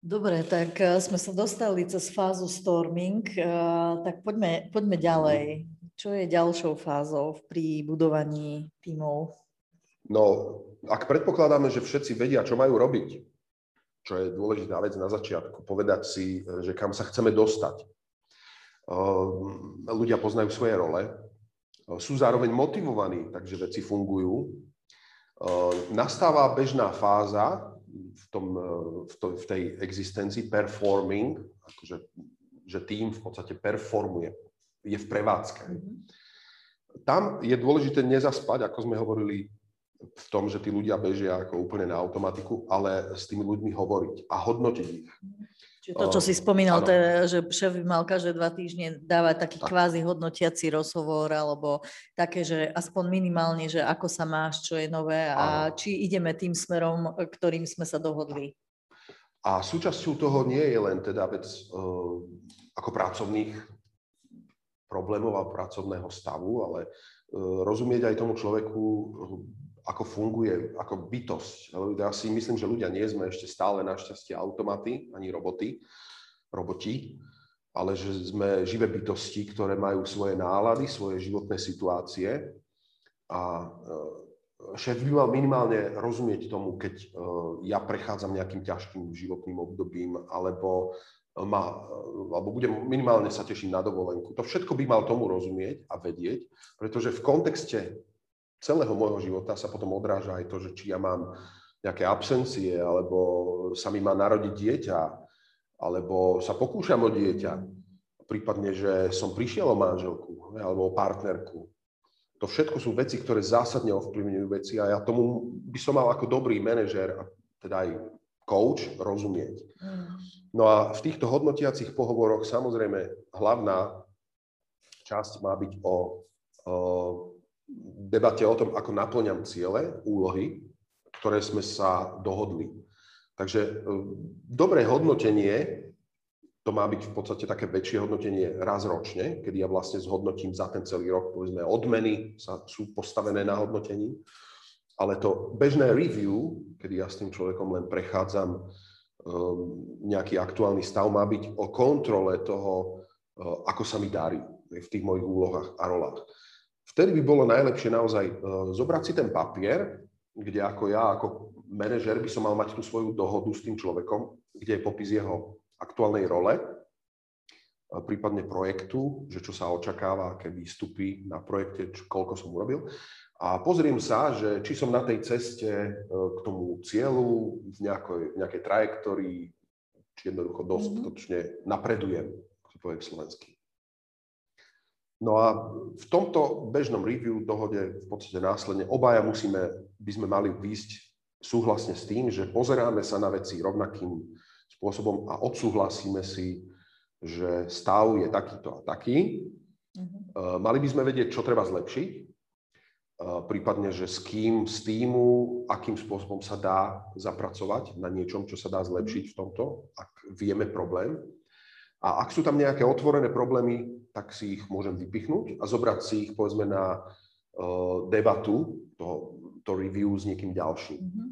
Dobre, tak eh, sme sa dostali cez fázu storming, eh, tak poďme, poďme ďalej. Čo je ďalšou fázou pri budovaní tímov? No, ak predpokladáme, že všetci vedia, čo majú robiť, čo je dôležitá vec na začiatku, povedať si, že kam sa chceme dostať. Ehm, ľudia poznajú svoje role, sú zároveň motivovaní, takže veci fungujú. Nastáva bežná fáza v, tom, v, to, v tej existencii performing, akože, že tým v podstate performuje, je v prevádzke. Mhm. Tam je dôležité nezaspať, ako sme hovorili v tom, že tí ľudia bežia ako úplne na automatiku, ale s tými ľuďmi hovoriť a hodnotiť ich. Čiže to, čo si spomínal, teda, že šéf by mal každé dva týždne dávať taký tak. kvázi hodnotiaci rozhovor, alebo také, že aspoň minimálne, že ako sa máš, čo je nové a ano. či ideme tým smerom, ktorým sme sa dohodli. A súčasťou toho nie je len teda vec uh, ako pracovných problémov a pracovného stavu, ale uh, rozumieť aj tomu človeku ako funguje ako bytosť. Ja si myslím, že ľudia nie sme ešte stále našťastie automaty, ani roboty, roboti, ale že sme živé bytosti, ktoré majú svoje nálady, svoje životné situácie a e, šéf by mal minimálne rozumieť tomu, keď e, ja prechádzam nejakým ťažkým životným obdobím, alebo, ma, alebo budem minimálne sa teším na dovolenku. To všetko by mal tomu rozumieť a vedieť, pretože v kontexte celého môjho života sa potom odráža aj to, že či ja mám nejaké absencie, alebo sa mi má narodiť dieťa, alebo sa pokúšam o dieťa, prípadne, že som prišiel o manželku alebo o partnerku. To všetko sú veci, ktoré zásadne ovplyvňujú veci a ja tomu by som mal ako dobrý manažer, teda aj coach, rozumieť. Mm. No a v týchto hodnotiacich pohovoroch samozrejme hlavná časť má byť o, o debate o tom, ako naplňam ciele, úlohy, ktoré sme sa dohodli. Takže e, dobré hodnotenie, to má byť v podstate také väčšie hodnotenie raz ročne, kedy ja vlastne zhodnotím za ten celý rok, povedzme, odmeny sa, sú postavené na hodnotení, ale to bežné review, kedy ja s tým človekom len prechádzam um, nejaký aktuálny stav, má byť o kontrole toho, uh, ako sa mi darí v tých mojich úlohách a rolách. Vtedy by bolo najlepšie naozaj e, zobrať si ten papier, kde ako ja, ako manažer by som mal mať tú svoju dohodu s tým človekom, kde je popis jeho aktuálnej role, e, prípadne projektu, že čo sa očakáva, aké výstupy na projekte, čo, koľko som urobil. A pozriem sa, že či som na tej ceste e, k tomu cieľu, v nejakej, v nejakej trajektórii, či jednoducho dostatočne mm-hmm. napredujem, ako to povie slovensky. No a v tomto bežnom review dohode v podstate následne obaja musíme, by sme mali výjsť súhlasne s tým, že pozeráme sa na veci rovnakým spôsobom a odsúhlasíme si, že stav je takýto a taký. Uh-huh. Mali by sme vedieť, čo treba zlepšiť, prípadne, že s kým, z týmu, akým spôsobom sa dá zapracovať na niečom, čo sa dá zlepšiť v tomto, ak vieme problém. A ak sú tam nejaké otvorené problémy, tak si ich môžem vypichnúť a zobrať si ich povedzme na uh, debatu, to, to review s niekým ďalším. Mm-hmm.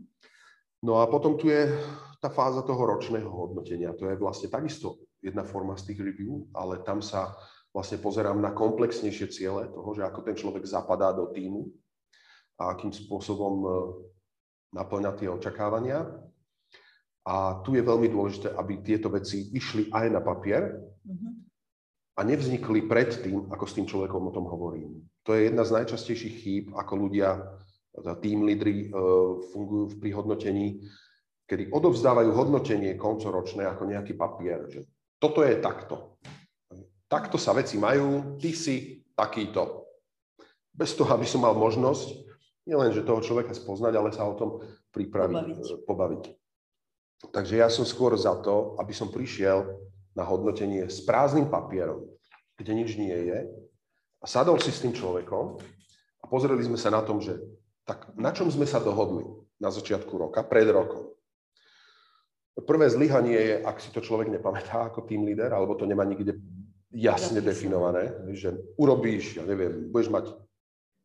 No a potom tu je tá fáza toho ročného hodnotenia. To je vlastne takisto jedna forma z tých review, ale tam sa vlastne pozerám na komplexnejšie ciele toho, že ako ten človek zapadá do týmu a akým spôsobom uh, naplňa tie očakávania. A tu je veľmi dôležité, aby tieto veci išli aj na papier a nevznikli pred tým, ako s tým človekom o tom hovorím. To je jedna z najčastejších chýb, ako ľudia, tým lídry fungujú pri hodnotení, kedy odovzdávajú hodnotenie koncoročné ako nejaký papier, že toto je takto. Takto sa veci majú, ty si takýto. Bez toho, aby som mal možnosť nielen, že toho človeka spoznať, ale sa o tom pripraviť, pobaviť. pobaviť. Takže ja som skôr za to, aby som prišiel na hodnotenie s prázdnym papierom, kde nič nie je, a sadol si s tým človekom a pozreli sme sa na tom, že tak na čom sme sa dohodli na začiatku roka, pred rokom. Prvé zlyhanie je, ak si to človek nepamätá ako tým líder, alebo to nemá nikde jasne definované, že urobíš, ja neviem, budeš mať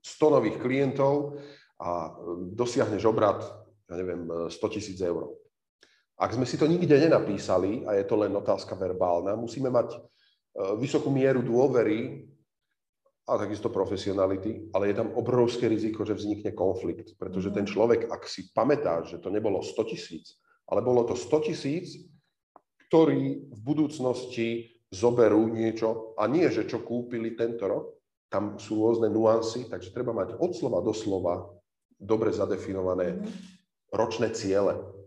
100 nových klientov a dosiahneš obrad, ja neviem, 100 tisíc eur. Ak sme si to nikde nenapísali, a je to len otázka verbálna, musíme mať e, vysokú mieru dôvery a takisto profesionality, ale je tam obrovské riziko, že vznikne konflikt, pretože ten mhm. človek, ak si pamätá, že to nebolo 100 tisíc, ale bolo to 100 tisíc, ktorí v budúcnosti zoberú niečo a nie, že čo kúpili tento rok, tam sú rôzne nuancy, takže treba mať od slova do slova dobre zadefinované mhm. ročné ciele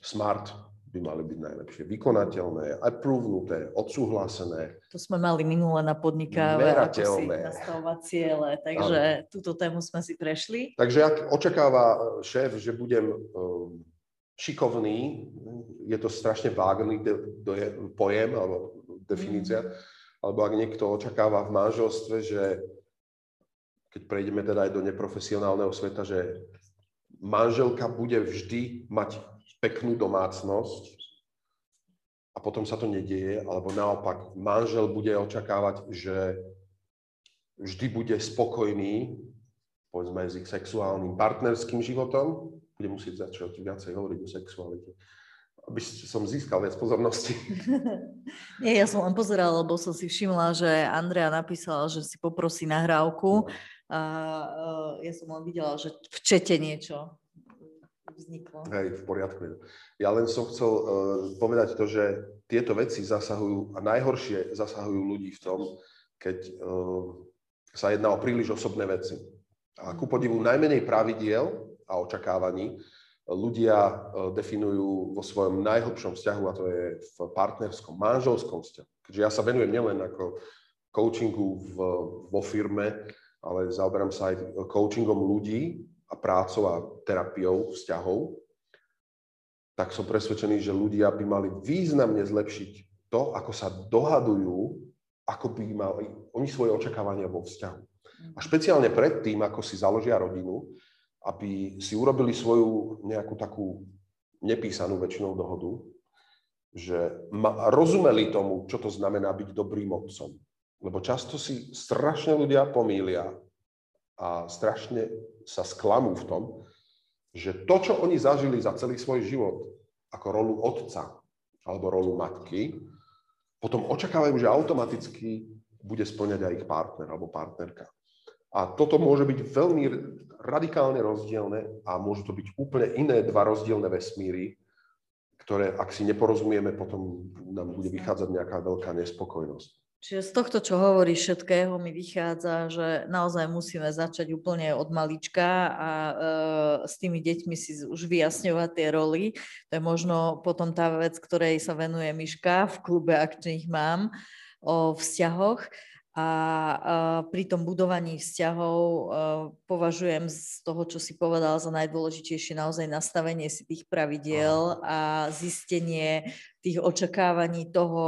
smart by mali byť najlepšie vykonateľné, approvenuté, odsúhlasené. To sme mali minule na podnikáve, ako si nastavovať ciele, takže ano. túto tému sme si prešli. Takže ak očakáva šéf, že budem um, šikovný, je to strašne vágný pojem alebo definícia, mm. alebo ak niekto očakáva v manželstve, že keď prejdeme teda aj do neprofesionálneho sveta, že manželka bude vždy mať peknú domácnosť a potom sa to nedieje, alebo naopak manžel bude očakávať, že vždy bude spokojný, povedzme s ich sexuálnym partnerským životom, bude musieť začať viacej hovoriť o sexualite aby som získal viac pozornosti. <laughs> Nie, ja som len pozerala, lebo som si všimla, že Andrea napísala, že si poprosí nahrávku. No. A, ja som len videla, že v čete niečo vzniklo. Hej, v poriadku. Ja len som chcel uh, povedať to, že tieto veci zasahujú, a najhoršie zasahujú ľudí v tom, keď uh, sa jedná o príliš osobné veci. A ku podivu najmenej pravidiel a očakávaní ľudia uh, definujú vo svojom najhlbšom vzťahu, a to je v partnerskom, manželskom vzťahu. Keďže ja sa venujem nielen ako coachingu v, vo firme, ale zaoberám sa aj coachingom ľudí a prácou a terapiou vzťahov, tak som presvedčený, že ľudia by mali významne zlepšiť to, ako sa dohadujú, ako by mali oni svoje očakávania vo vzťahu. A špeciálne pred tým, ako si založia rodinu, aby si urobili svoju nejakú takú nepísanú väčšinou dohodu, že ma, rozumeli tomu, čo to znamená byť dobrým otcom. Lebo často si strašne ľudia pomýlia a strašne sa sklamú v tom, že to, čo oni zažili za celý svoj život ako rolu otca alebo rolu matky, potom očakávajú, že automaticky bude splňať aj ich partner alebo partnerka. A toto môže byť veľmi radikálne rozdielne a môžu to byť úplne iné dva rozdielne vesmíry, ktoré ak si neporozumieme, potom nám bude vychádzať nejaká veľká nespokojnosť. Čiže z tohto, čo hovorí všetkého, mi vychádza, že naozaj musíme začať úplne od malička a e, s tými deťmi si už vyjasňovať tie roly. To je možno potom tá vec, ktorej sa venuje Miška v klube akčných mám o vzťahoch a pri tom budovaní vzťahov považujem z toho, čo si povedal za najdôležitejšie naozaj nastavenie si tých pravidiel a zistenie tých očakávaní toho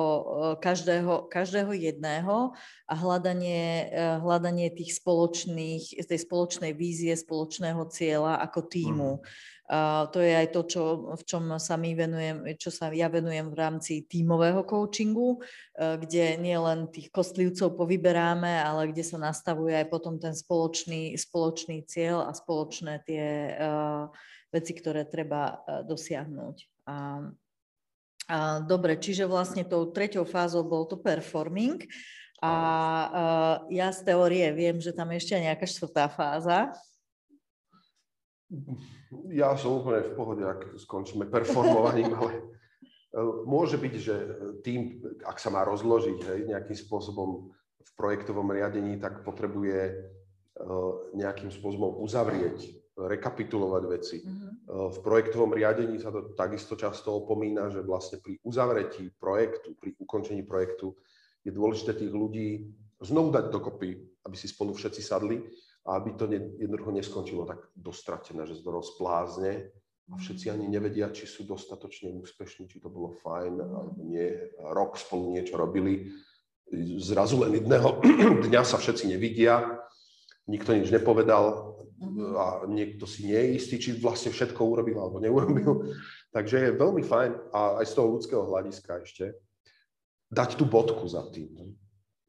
každého, každého jedného a hľadanie, hľadanie tých spoločných, tej spoločnej vízie, spoločného cieľa ako týmu. Mm. To je aj to, čo, v čom sa my venujem, čo sa ja venujem v rámci tímového coachingu, uh, kde nie len tých kostlivcov povyberáme, ale kde sa nastavuje aj potom ten spoločný, spoločný cieľ a spoločné tie uh, veci, ktoré treba uh, dosiahnuť. Uh, uh, dobre, čiže vlastne tou treťou fázou bol to performing. A uh, ja z teórie viem, že tam je ešte nejaká štvrtá fáza, Ja som úplne v pohode, ak skončíme performovaním, ale e, môže byť, že tým, ak sa má rozložiť hej, nejakým spôsobom v projektovom riadení, tak potrebuje e, nejakým spôsobom uzavrieť, rekapitulovať veci. Mm-hmm. V projektovom riadení sa to takisto často opomína, že vlastne pri uzavretí projektu, pri ukončení projektu je dôležité tých ľudí znovu dať dokopy, aby si spolu všetci sadli a aby to jednoducho neskončilo tak dostratené, že to rozplázne a všetci ani nevedia, či sú dostatočne úspešní, či to bolo fajn alebo nie. Rok spolu niečo robili, zrazu len jedného <clears throat> dňa sa všetci nevidia, nikto nič nepovedal a niekto si nie je istý, či vlastne všetko urobil alebo neurobil. <laughs> Takže je veľmi fajn a aj z toho ľudského hľadiska ešte dať tú bodku za tým.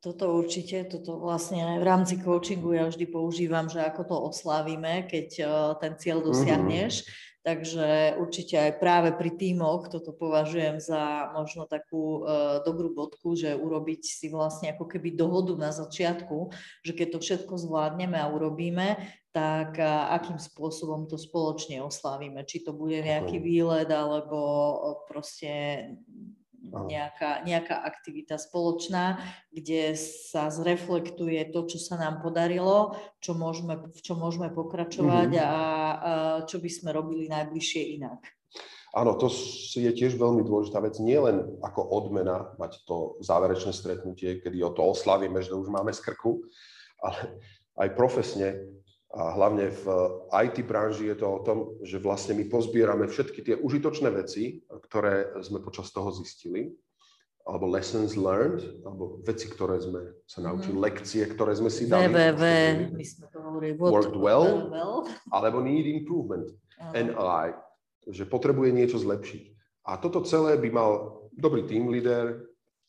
Toto určite, toto vlastne v rámci coachingu ja vždy používam, že ako to oslávime, keď uh, ten cieľ mhm. dosiahneš. Mm-hmm. Takže určite aj práve pri týmoch toto považujem za možno takú uh, dobrú bodku, že urobiť si vlastne ako keby dohodu na začiatku, že keď to všetko zvládneme a urobíme, tak uh, akým spôsobom to spoločne oslávime. Či to bude nejaký výlet, alebo proste nejaká, nejaká aktivita spoločná, kde sa zreflektuje to, čo sa nám podarilo, čo môžeme, v čo môžeme pokračovať mm-hmm. a, a čo by sme robili najbližšie inak. Áno, to je tiež veľmi dôležitá vec. Nie len ako odmena mať to záverečné stretnutie, kedy o to oslavíme, že už máme z krku, ale aj profesne a hlavne v IT branži je to o tom, že vlastne my pozbierame všetky tie užitočné veci, ktoré sme počas toho zistili, alebo lessons learned, alebo veci, ktoré sme sa mhm. naučili, mm. lekcie, ktoré sme si dali. VVV, my sme to hovorili, worked well, well, alebo need improvement. NI, že potrebuje niečo zlepšiť. A toto celé by mal dobrý team leader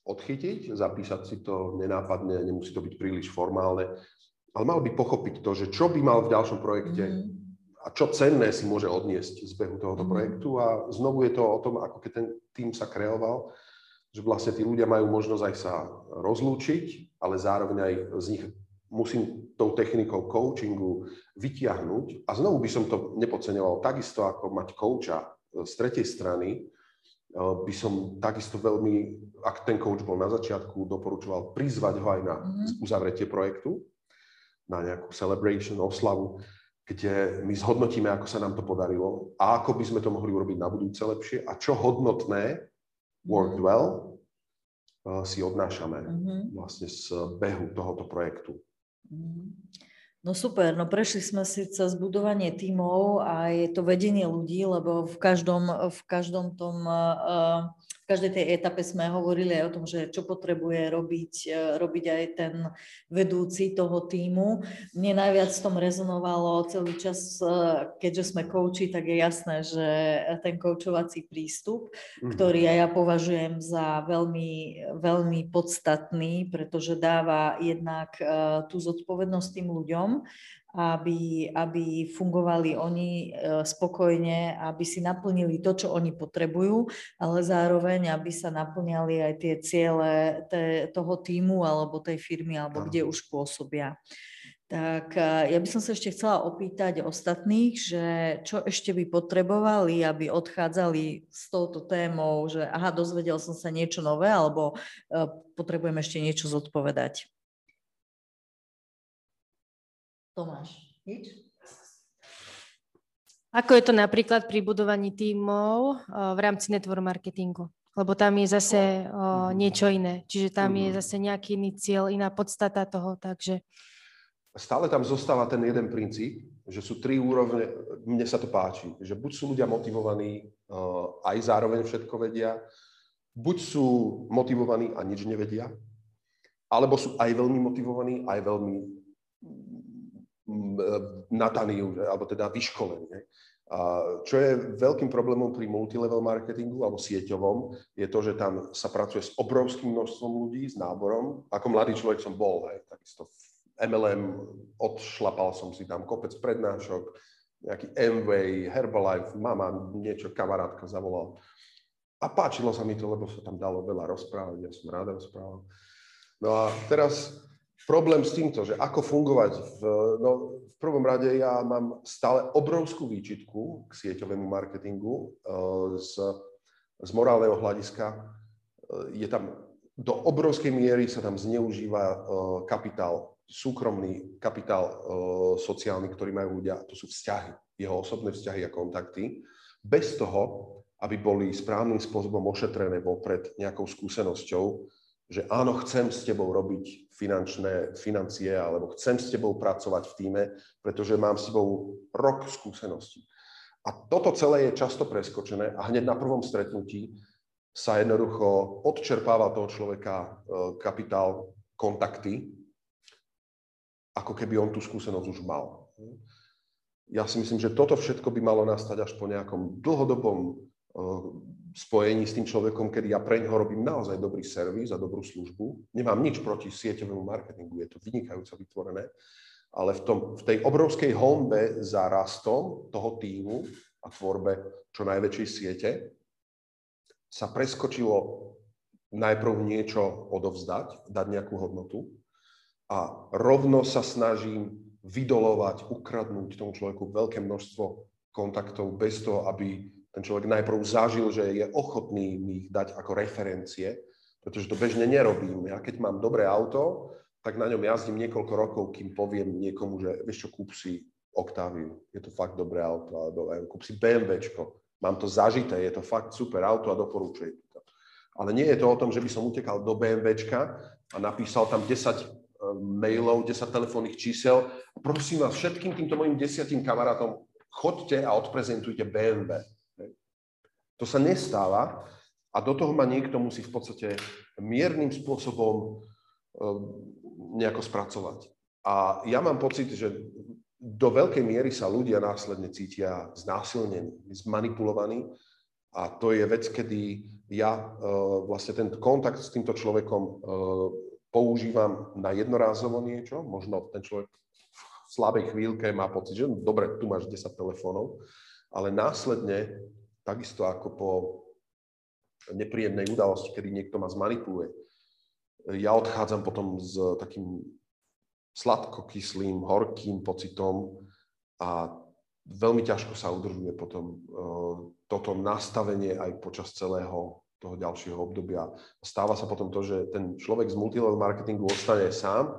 odchytiť, zapísať si to nenápadne, nemusí to byť príliš formálne, ale mal by pochopiť to, že čo by mal v ďalšom projekte mm. a čo cenné si môže odniesť z behu tohoto mm. projektu a znovu je to o tom, ako keď ten tým sa kreoval, že vlastne tí ľudia majú možnosť aj sa rozlúčiť, ale zároveň aj z nich musím tou technikou coachingu vytiahnuť. A znovu by som to nepodceňoval takisto ako mať kouča z tretej strany, by som takisto veľmi, ak ten coach bol na začiatku, doporučoval prizvať ho aj na mhm. uzavretie projektu, na nejakú celebration, oslavu, kde my zhodnotíme, ako sa nám to podarilo a ako by sme to mohli urobiť na budúce lepšie a čo hodnotné, worked mhm. well, eh, si odnášame mm-hmm. vlastne z behu tohoto projektu. Mm-hmm. No super, no prešli sme si cez budovanie tímov a je to vedenie ľudí, lebo v každom, v každom tom uh, každej tej etape sme hovorili aj o tom, že čo potrebuje robiť, e, robiť aj ten vedúci toho týmu. Mne najviac v tom rezonovalo celý čas, keďže sme kouči, tak je jasné, že ten koučovací prístup, mm-hmm. ktorý aj ja považujem za veľmi, veľmi podstatný, pretože dáva jednak tú zodpovednosť tým ľuďom, aby, aby fungovali oni e, spokojne, aby si naplnili to, čo oni potrebujú, ale zároveň, aby sa naplňali aj tie ciele toho týmu alebo tej firmy, alebo kde už pôsobia. Tak e, ja by som sa ešte chcela opýtať ostatných, že čo ešte by potrebovali, aby odchádzali s touto témou, že aha, dozvedel som sa niečo nové, alebo e, potrebujem ešte niečo zodpovedať. Tomáš, nič? Ako je to napríklad pri budovaní tímov v rámci network marketingu? Lebo tam je zase o, niečo iné. Čiže tam je mhm. zase nejaký iný cieľ, iná podstata toho, takže... Stále tam zostáva ten jeden princíp, že sú tri úrovne, mne sa to páči, že buď sú ľudia motivovaní, aj zároveň všetko vedia, buď sú motivovaní a nič nevedia, alebo sú aj veľmi motivovaní, aj veľmi E, nadaní, alebo teda vyškolení. A čo je veľkým problémom pri multilevel marketingu alebo sieťovom, je to, že tam sa pracuje s obrovským množstvom ľudí, s náborom. Ako mladý človek som bol, hej, takisto v MLM, odšlapal som si tam kopec prednášok, nejaký Amway, Herbalife, mama, niečo, kamarátka zavolal. A páčilo sa mi to, lebo sa tam dalo veľa rozprávať, ja som rád rozprával. No a teraz problém s týmto, že ako fungovať. V, no, v prvom rade ja mám stále obrovskú výčitku k sieťovému marketingu uh, z, z morálneho hľadiska. Uh, je tam do obrovskej miery sa tam zneužíva uh, kapitál, súkromný kapitál sociálny, ktorý majú ľudia, to sú vzťahy, jeho osobné vzťahy a kontakty, bez toho, aby boli správnym spôsobom ošetrené vopred nejakou skúsenosťou, že áno, chcem s tebou robiť finančné financie, alebo chcem s tebou pracovať v týme, pretože mám s tebou rok skúseností. A toto celé je často preskočené a hneď na prvom stretnutí sa jednoducho odčerpáva toho človeka e, kapitál, kontakty, ako keby on tú skúsenosť už mal. Ja si myslím, že toto všetko by malo nastať až po nejakom dlhodobom spojení s tým človekom, kedy ja pre ňoho robím naozaj dobrý servis a dobrú službu. Nemám nič proti sieťovému marketingu, je to vynikajúco vytvorené, ale v, tom, v tej obrovskej honbe za rastom toho týmu a tvorbe čo najväčšej siete sa preskočilo najprv niečo odovzdať, dať nejakú hodnotu a rovno sa snažím vydolovať, ukradnúť tomu človeku veľké množstvo kontaktov bez toho, aby ten človek najprv zažil, že je ochotný mi ich dať ako referencie, pretože to bežne nerobím. Ja keď mám dobré auto, tak na ňom jazdím niekoľko rokov, kým poviem niekomu, že vieš čo, kúp si Octaviu, je to fakt dobré auto, alebo kúp si BMWčko, mám to zažité, je to fakt super auto a doporúčujem to. Ale nie je to o tom, že by som utekal do BMWčka a napísal tam 10 eh, mailov, 10 telefónnych čísel. Prosím vás, všetkým týmto mojim desiatým kamarátom, chodte a odprezentujte BMW. To sa nestáva a do toho ma niekto musí v podstate miernym spôsobom ehm, nejako spracovať. A ja mám pocit, že do veľkej miery sa ľudia následne cítia znásilnení, zmanipulovaní. A to je vec, kedy ja ehm, vlastne ten kontakt s týmto človekom ehm, používam na jednorázovo niečo, možno ten človek v slabej chvíľke má pocit, že no, dobre, tu máš 10 telefónov, ale následne takisto ako po nepríjemnej udalosti, kedy niekto ma zmanipuluje. Ja odchádzam potom s takým sladkokyslým, horkým pocitom a veľmi ťažko sa udržuje potom e, toto nastavenie aj počas celého toho ďalšieho obdobia. Stáva sa potom to, že ten človek z multilevel marketingu ostane sám, e,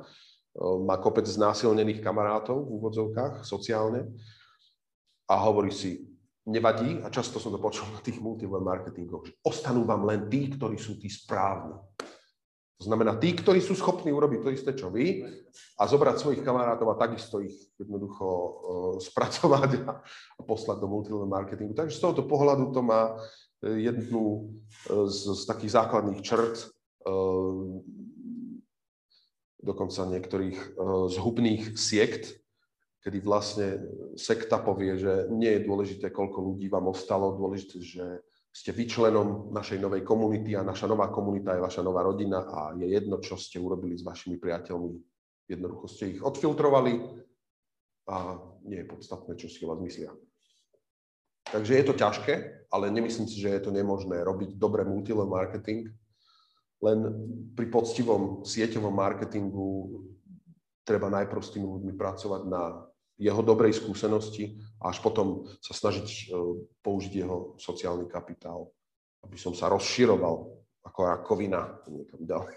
má kopec znásilnených kamarátov v úvodzovkách sociálne a hovorí si, nevadí, a často som to počul na tých multilevel marketingoch, že ostanú vám len tí, ktorí sú tí správni. To znamená, tí, ktorí sú schopní urobiť to isté, čo vy, a zobrať svojich kamarátov a takisto ich jednoducho uh, spracovať a, a poslať do multilevel marketingu. Takže z tohoto pohľadu to má e, jednu e, z, z takých základných črt, uh, dokonca niektorých uh, zhubných siekt, kedy vlastne sekta povie, že nie je dôležité, koľko ľudí vám ostalo, dôležité, že ste vyčlenom našej novej komunity a naša nová komunita je vaša nová rodina a je jedno, čo ste urobili s vašimi priateľmi. Jednoducho ste ich odfiltrovali a nie je podstatné, čo si o vás myslia. Takže je to ťažké, ale nemyslím si, že je to nemožné robiť dobre multilevel marketing. Len pri poctivom sieťovom marketingu treba najprv s tými ľuďmi pracovať na jeho dobrej skúsenosti a až potom sa snažiť e, použiť jeho sociálny kapitál, aby som sa rozširoval ako rakovina niekam ďalej.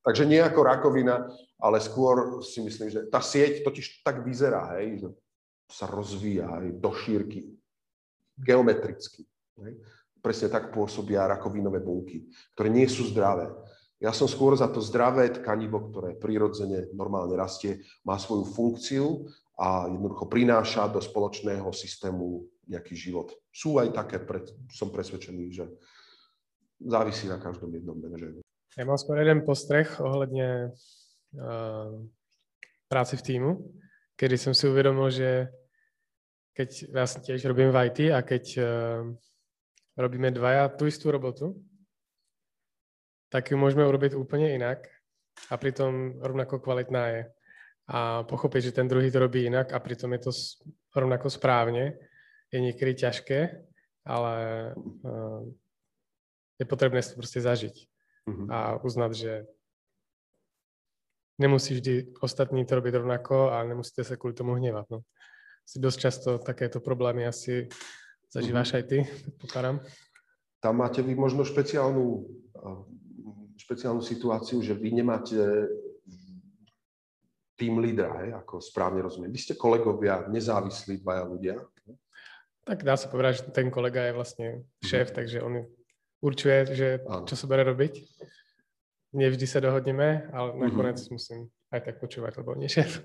Takže nie ako rakovina, ale skôr si myslím, že tá sieť totiž tak vyzerá, hej, že sa rozvíja aj do šírky, geometricky. Hej. Presne tak pôsobia rakovinové bunky, ktoré nie sú zdravé. Ja som skôr za to zdravé tkanivo, ktoré prirodzene normálne rastie, má svoju funkciu a jednoducho prináša do spoločného systému nejaký život. Sú aj také, pred, som presvedčený, že závisí na každom jednom manažeru. Ja mám skôr jeden postreh ohľadne uh, práci v týmu, kedy som si uvedomil, že keď vlastne tiež robím v IT a keď uh, robíme dvaja tú istú robotu, tak ju môžeme urobiť úplne inak a pritom rovnako kvalitná je a pochopiť, že ten druhý to robí inak a pritom je to rovnako správne, je niekedy ťažké, ale uh, je potrebné si to proste zažiť uh-huh. a uznať, že nemusí vždy ostatní to robiť rovnako a nemusíte sa kvôli tomu hnevať. No. Si dosť často takéto problémy asi zažíváš mm-hmm. aj ty, predpokladám. Tam máte vy možno špeciálnu, špeciálnu situáciu, že vy nemáte tým lídra, hej, ako správne rozumiem. Vy ste kolegovia, nezávislí dvaja ľudia. Tak dá sa povedať, že ten kolega je vlastne šéf, mm. takže on určuje, že čo sa bude robiť. Nevždy sa dohodneme, ale mhm. nakoniec mm-hmm. musím aj tak počúvať, lebo nie šéf. <laughs>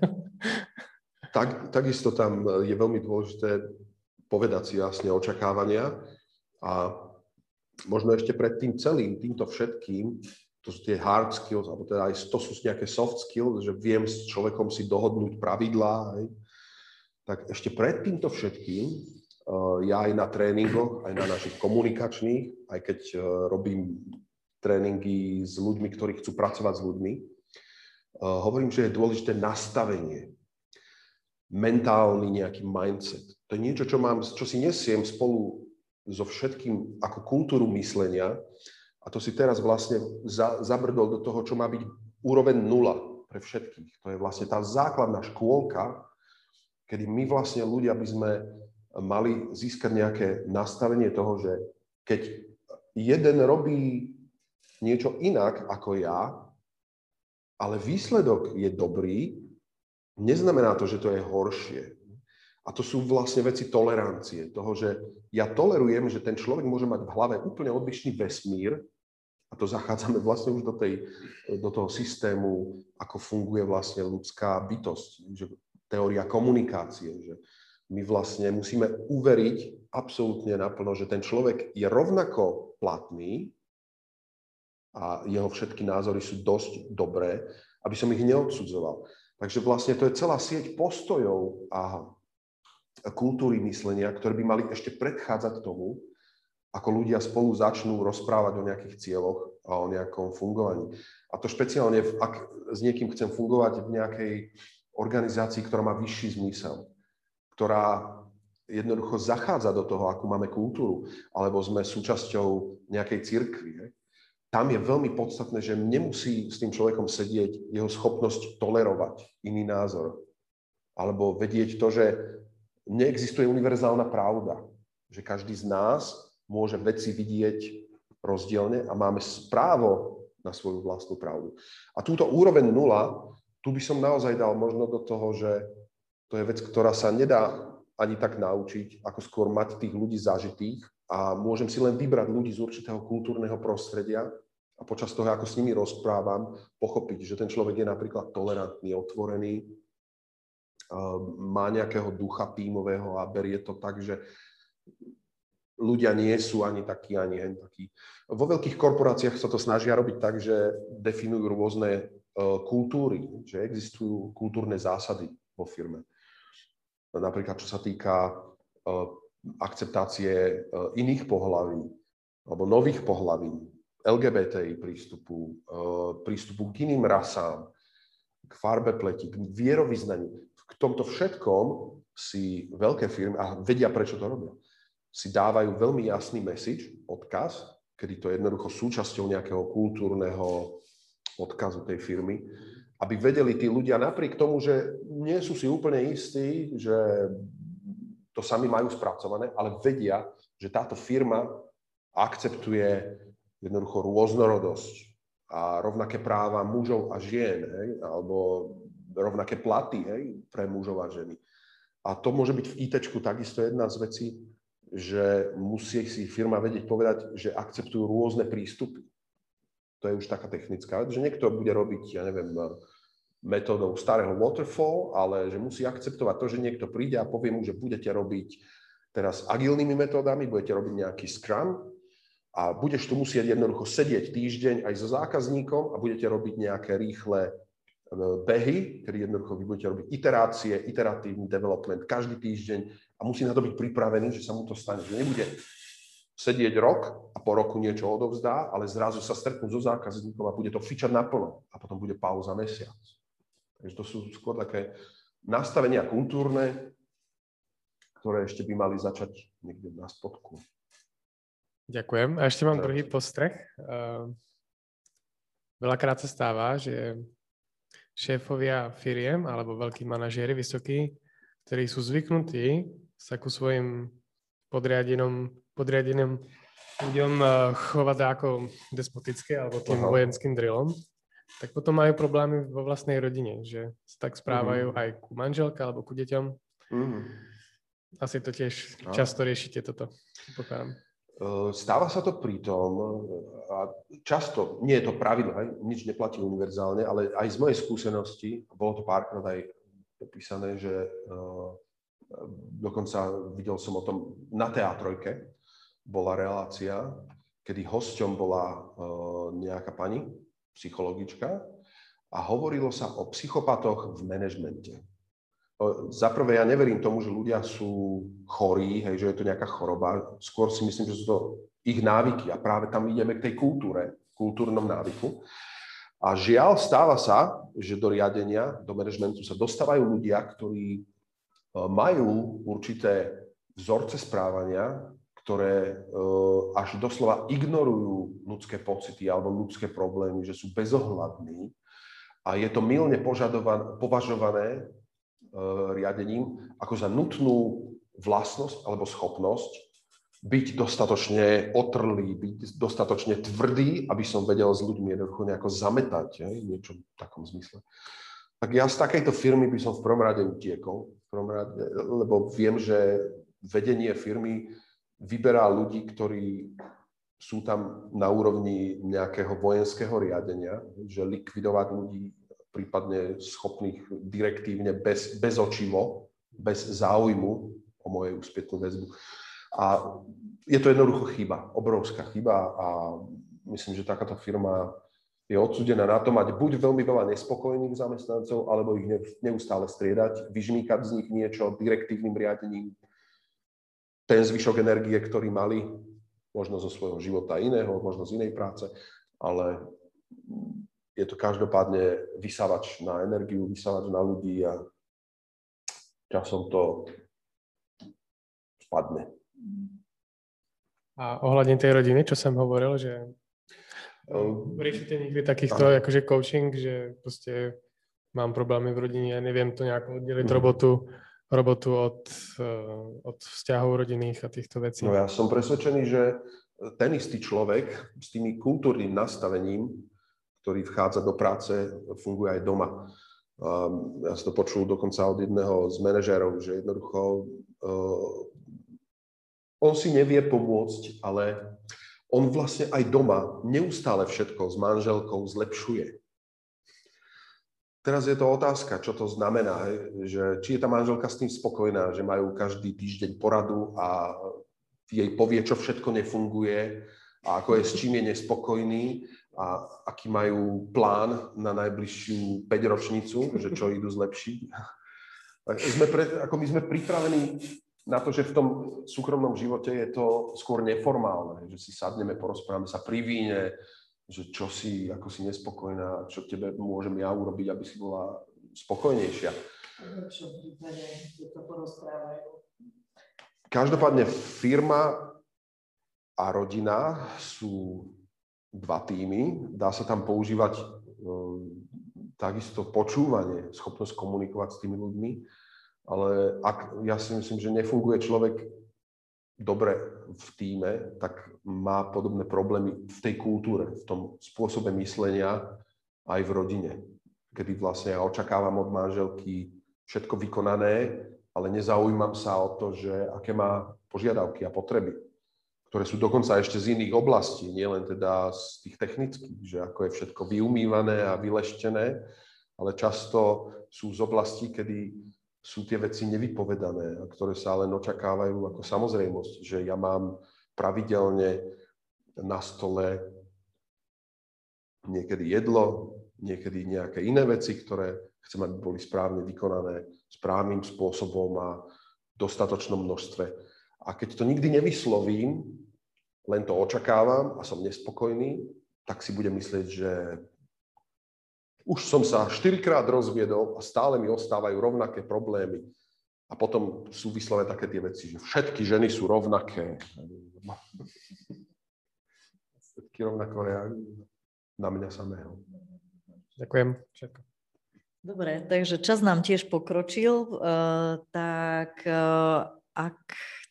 Tak, takisto tam je veľmi dôležité povedať si jasne očakávania a možno ešte pred tým celým, týmto všetkým, to sú tie hard skills, alebo teda aj to sú nejaké soft skills, že viem s človekom si dohodnúť pravidlá, hej. tak ešte pred týmto všetkým, uh, ja aj na tréningoch, aj na našich komunikačných, aj keď uh, robím tréningy s ľuďmi, ktorí chcú pracovať s ľuďmi, uh, hovorím, že je dôležité nastavenie, mentálny nejaký mindset. To je niečo, čo, mám, čo si nesiem spolu so všetkým ako kultúru myslenia a to si teraz vlastne za, zabrdol do toho, čo má byť úroveň nula pre všetkých. To je vlastne tá základná škôlka, kedy my vlastne ľudia by sme mali získať nejaké nastavenie toho, že keď jeden robí niečo inak ako ja, ale výsledok je dobrý, neznamená to, že to je horšie. A to sú vlastne veci tolerancie. Toho, že ja tolerujem, že ten človek môže mať v hlave úplne odlišný vesmír, a to zachádzame vlastne už do, tej, do toho systému, ako funguje vlastne ľudská bytosť, že teória komunikácie, že my vlastne musíme uveriť absolútne naplno, že ten človek je rovnako platný a jeho všetky názory sú dosť dobré, aby som ich neodsudzoval. Takže vlastne to je celá sieť postojov a kultúry myslenia, ktoré by mali ešte predchádzať tomu, ako ľudia spolu začnú rozprávať o nejakých cieľoch a o nejakom fungovaní. A to špeciálne, ak s niekým chcem fungovať v nejakej organizácii, ktorá má vyšší zmysel, ktorá jednoducho zachádza do toho, akú máme kultúru, alebo sme súčasťou nejakej cirkvi. Tam je veľmi podstatné, že nemusí s tým človekom sedieť jeho schopnosť tolerovať iný názor. Alebo vedieť to, že neexistuje univerzálna pravda. Že každý z nás môže veci vidieť rozdielne a máme právo na svoju vlastnú pravdu. A túto úroveň nula, tu by som naozaj dal možno do toho, že to je vec, ktorá sa nedá ani tak naučiť, ako skôr mať tých ľudí zažitých a môžem si len vybrať ľudí z určitého kultúrneho prostredia a počas toho, ako s nimi rozprávam, pochopiť, že ten človek je napríklad tolerantný, otvorený, má nejakého ducha tímového a berie to tak, že ľudia nie sú ani takí, ani hen takí. Vo veľkých korporáciách sa to snažia robiť tak, že definujú rôzne e, kultúry, že existujú kultúrne zásady vo firme. Napríklad, čo sa týka e, akceptácie e, iných pohlaví alebo nových pohlaví, LGBTI prístupu, prístupu k iným rasám, k farbe pleti, k vierovýznaniu. K tomto všetkom si veľké firmy, a vedia, prečo to robia, si dávajú veľmi jasný message, odkaz, kedy to je jednoducho súčasťou nejakého kultúrneho odkazu tej firmy, aby vedeli tí ľudia napriek tomu, že nie sú si úplne istí, že to sami majú spracované, ale vedia, že táto firma akceptuje jednoducho rôznorodosť a rovnaké práva mužov a žien, hej, alebo rovnaké platy hej, pre mužov a ženy. A to môže byť v IT takisto jedna z vecí, že musí si firma vedieť povedať, že akceptujú rôzne prístupy. To je už taká technická vec, že niekto bude robiť, ja neviem, metódou starého waterfall, ale že musí akceptovať to, že niekto príde a povie mu, že budete robiť teraz agilnými metódami, budete robiť nejaký scrum a budeš tu musieť jednoducho sedieť týždeň aj so zákazníkom a budete robiť nejaké rýchle e, behy, kedy jednoducho vy budete robiť iterácie, iteratívny development každý týždeň a musí na to byť pripravený, že sa mu to stane. Že nebude sedieť rok a po roku niečo odovzdá, ale zrazu sa stretnú so zákazníkom a bude to fičať naplno a potom bude pauza mesiac. Takže to sú skôr také nastavenia kultúrne, ktoré ešte by mali začať niekde na spodku. Ďakujem. A ešte mám druhý postreh. Ehm, veľakrát sa stáva, že šéfovia firiem alebo veľkí manažéri vysokí, ktorí sú zvyknutí sa ku svojim podriadenom, podriadeným ľuďom eh, chovať ako despotické alebo tým Aha. vojenským drillom, tak potom majú problémy vo vlastnej rodine, že sa tak správajú mm. aj ku manželke alebo ku deťom. Mm. Asi to tiež no. často riešite toto, pokladám. Eh, stáva sa to pritom, a často, nie je to pravidlo, nič neplatí univerzálne, ale aj z mojej skúsenosti, bolo to párkrát aj popísané, že uh, dokonca videl som o tom na teatrojke, bola relácia, kedy hosťom bola uh, nejaká pani, psychologička, a hovorilo sa o psychopatoch v manažmente. Za prvé, ja neverím tomu, že ľudia sú chorí, hej, že je to nejaká choroba. Skôr si myslím, že sú to ich návyky a práve tam ideme k tej kultúre, kultúrnom návyku. A žiaľ, stáva sa, že do riadenia, do manažmentu sa dostávajú ľudia, ktorí majú určité vzorce správania, ktoré e, až doslova ignorujú ľudské pocity alebo ľudské problémy, že sú bezohľadní a je to milne považované Eh, riadením ako za nutnú vlastnosť alebo schopnosť byť dostatočne otrlý, byť dostatočne tvrdý, aby som vedel s ľuďmi jednoducho nejako zametať, hej, niečo v takom zmysle. Tak ja z takejto firmy by som v prvom rade utiekol, v prvom rade, lebo viem, že vedenie firmy vyberá ľudí, ktorí sú tam na úrovni nejakého vojenského riadenia, že likvidovať ľudí prípadne schopných direktívne bez, bez očivo, bez záujmu o mojej úspätnú väzbu. A je to jednoducho chyba, obrovská chyba a myslím, že takáto firma je odsudená na to mať buď veľmi veľa nespokojných zamestnancov, alebo ich neustále striedať, vyžmýkať z nich niečo direktívnym riadením, ten zvyšok energie, ktorý mali, možno zo svojho života iného, možno z inej práce, ale je to každopádne vysávač na energiu, vysávač na ľudí a časom to spadne. A ohľadne tej rodiny, čo som hovoril, že riešite niekdy takýchto uh, akože coaching, že proste mám problémy v rodine a neviem to nejako oddeliť uh, robotu, robotu od, uh, od vzťahov rodinných a týchto vecí. No ja som presvedčený, že ten istý človek s tými kultúrnym nastavením ktorý vchádza do práce, funguje aj doma. Ja som to počul dokonca od jedného z manažérov, že jednoducho uh, on si nevie pomôcť, ale on vlastne aj doma neustále všetko s manželkou zlepšuje. Teraz je to otázka, čo to znamená, že či je tá manželka s tým spokojná, že majú každý týždeň poradu a jej povie, čo všetko nefunguje a ako je s čím je nespokojný a aký majú plán na najbližšiu 5 ročnicu, že čo idú zlepšiť. <laughs> Sme pre, ako my sme pripravení na to, že v tom súkromnom živote je to skôr neformálne, že si sadneme, porozprávame sa pri víne, že čo si, ako si nespokojná, čo tebe môžem ja urobiť, aby si bola spokojnejšia. Každopádne firma a rodina sú dva týmy. Dá sa tam používať um, takisto počúvanie, schopnosť komunikovať s tými ľuďmi, ale ak, ja si myslím, že nefunguje človek dobre v týme, tak má podobné problémy v tej kultúre, v tom spôsobe myslenia aj v rodine, kedy vlastne ja očakávam od manželky všetko vykonané, ale nezaujímam sa o to, že aké má požiadavky a potreby ktoré sú dokonca ešte z iných oblastí, nielen teda z tých technických, že ako je všetko vyumývané a vyleštené, ale často sú z oblastí, kedy sú tie veci nevypovedané ktoré sa len očakávajú ako samozrejmosť, že ja mám pravidelne na stole niekedy jedlo, niekedy nejaké iné veci, ktoré chcem, aby boli správne vykonané správnym spôsobom a dostatočnom množstve. A keď to nikdy nevyslovím, len to očakávam a som nespokojný, tak si budem myslieť, že už som sa štyrikrát rozviedol a stále mi ostávajú rovnaké problémy. A potom sú vyslovené také tie veci, že všetky ženy sú rovnaké. Všetky rovnako reagujú na mňa samého. Ďakujem. Všetko. Dobre, takže čas nám tiež pokročil, uh, tak uh, ak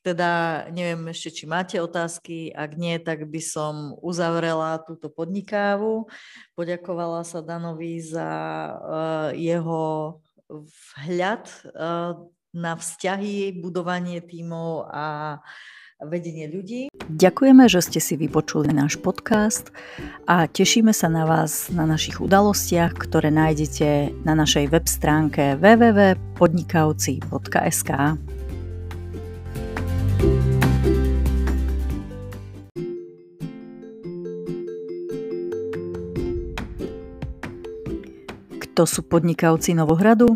teda neviem ešte, či máte otázky, ak nie, tak by som uzavrela túto podnikávu. Poďakovala sa Danovi za uh, jeho vhľad uh, na vzťahy, budovanie tímov a vedenie ľudí. Ďakujeme, že ste si vypočuli náš podcast a tešíme sa na vás na našich udalostiach, ktoré nájdete na našej web stránke www.podnikavci.sk. Kto sú podnikavci Novohradu?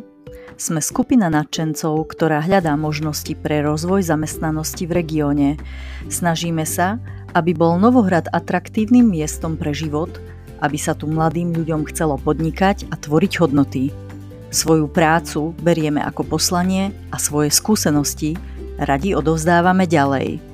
Sme skupina nadšencov, ktorá hľadá možnosti pre rozvoj zamestnanosti v regióne. Snažíme sa, aby bol Novohrad atraktívnym miestom pre život, aby sa tu mladým ľuďom chcelo podnikať a tvoriť hodnoty. Svoju prácu berieme ako poslanie a svoje skúsenosti radi odovzdávame ďalej.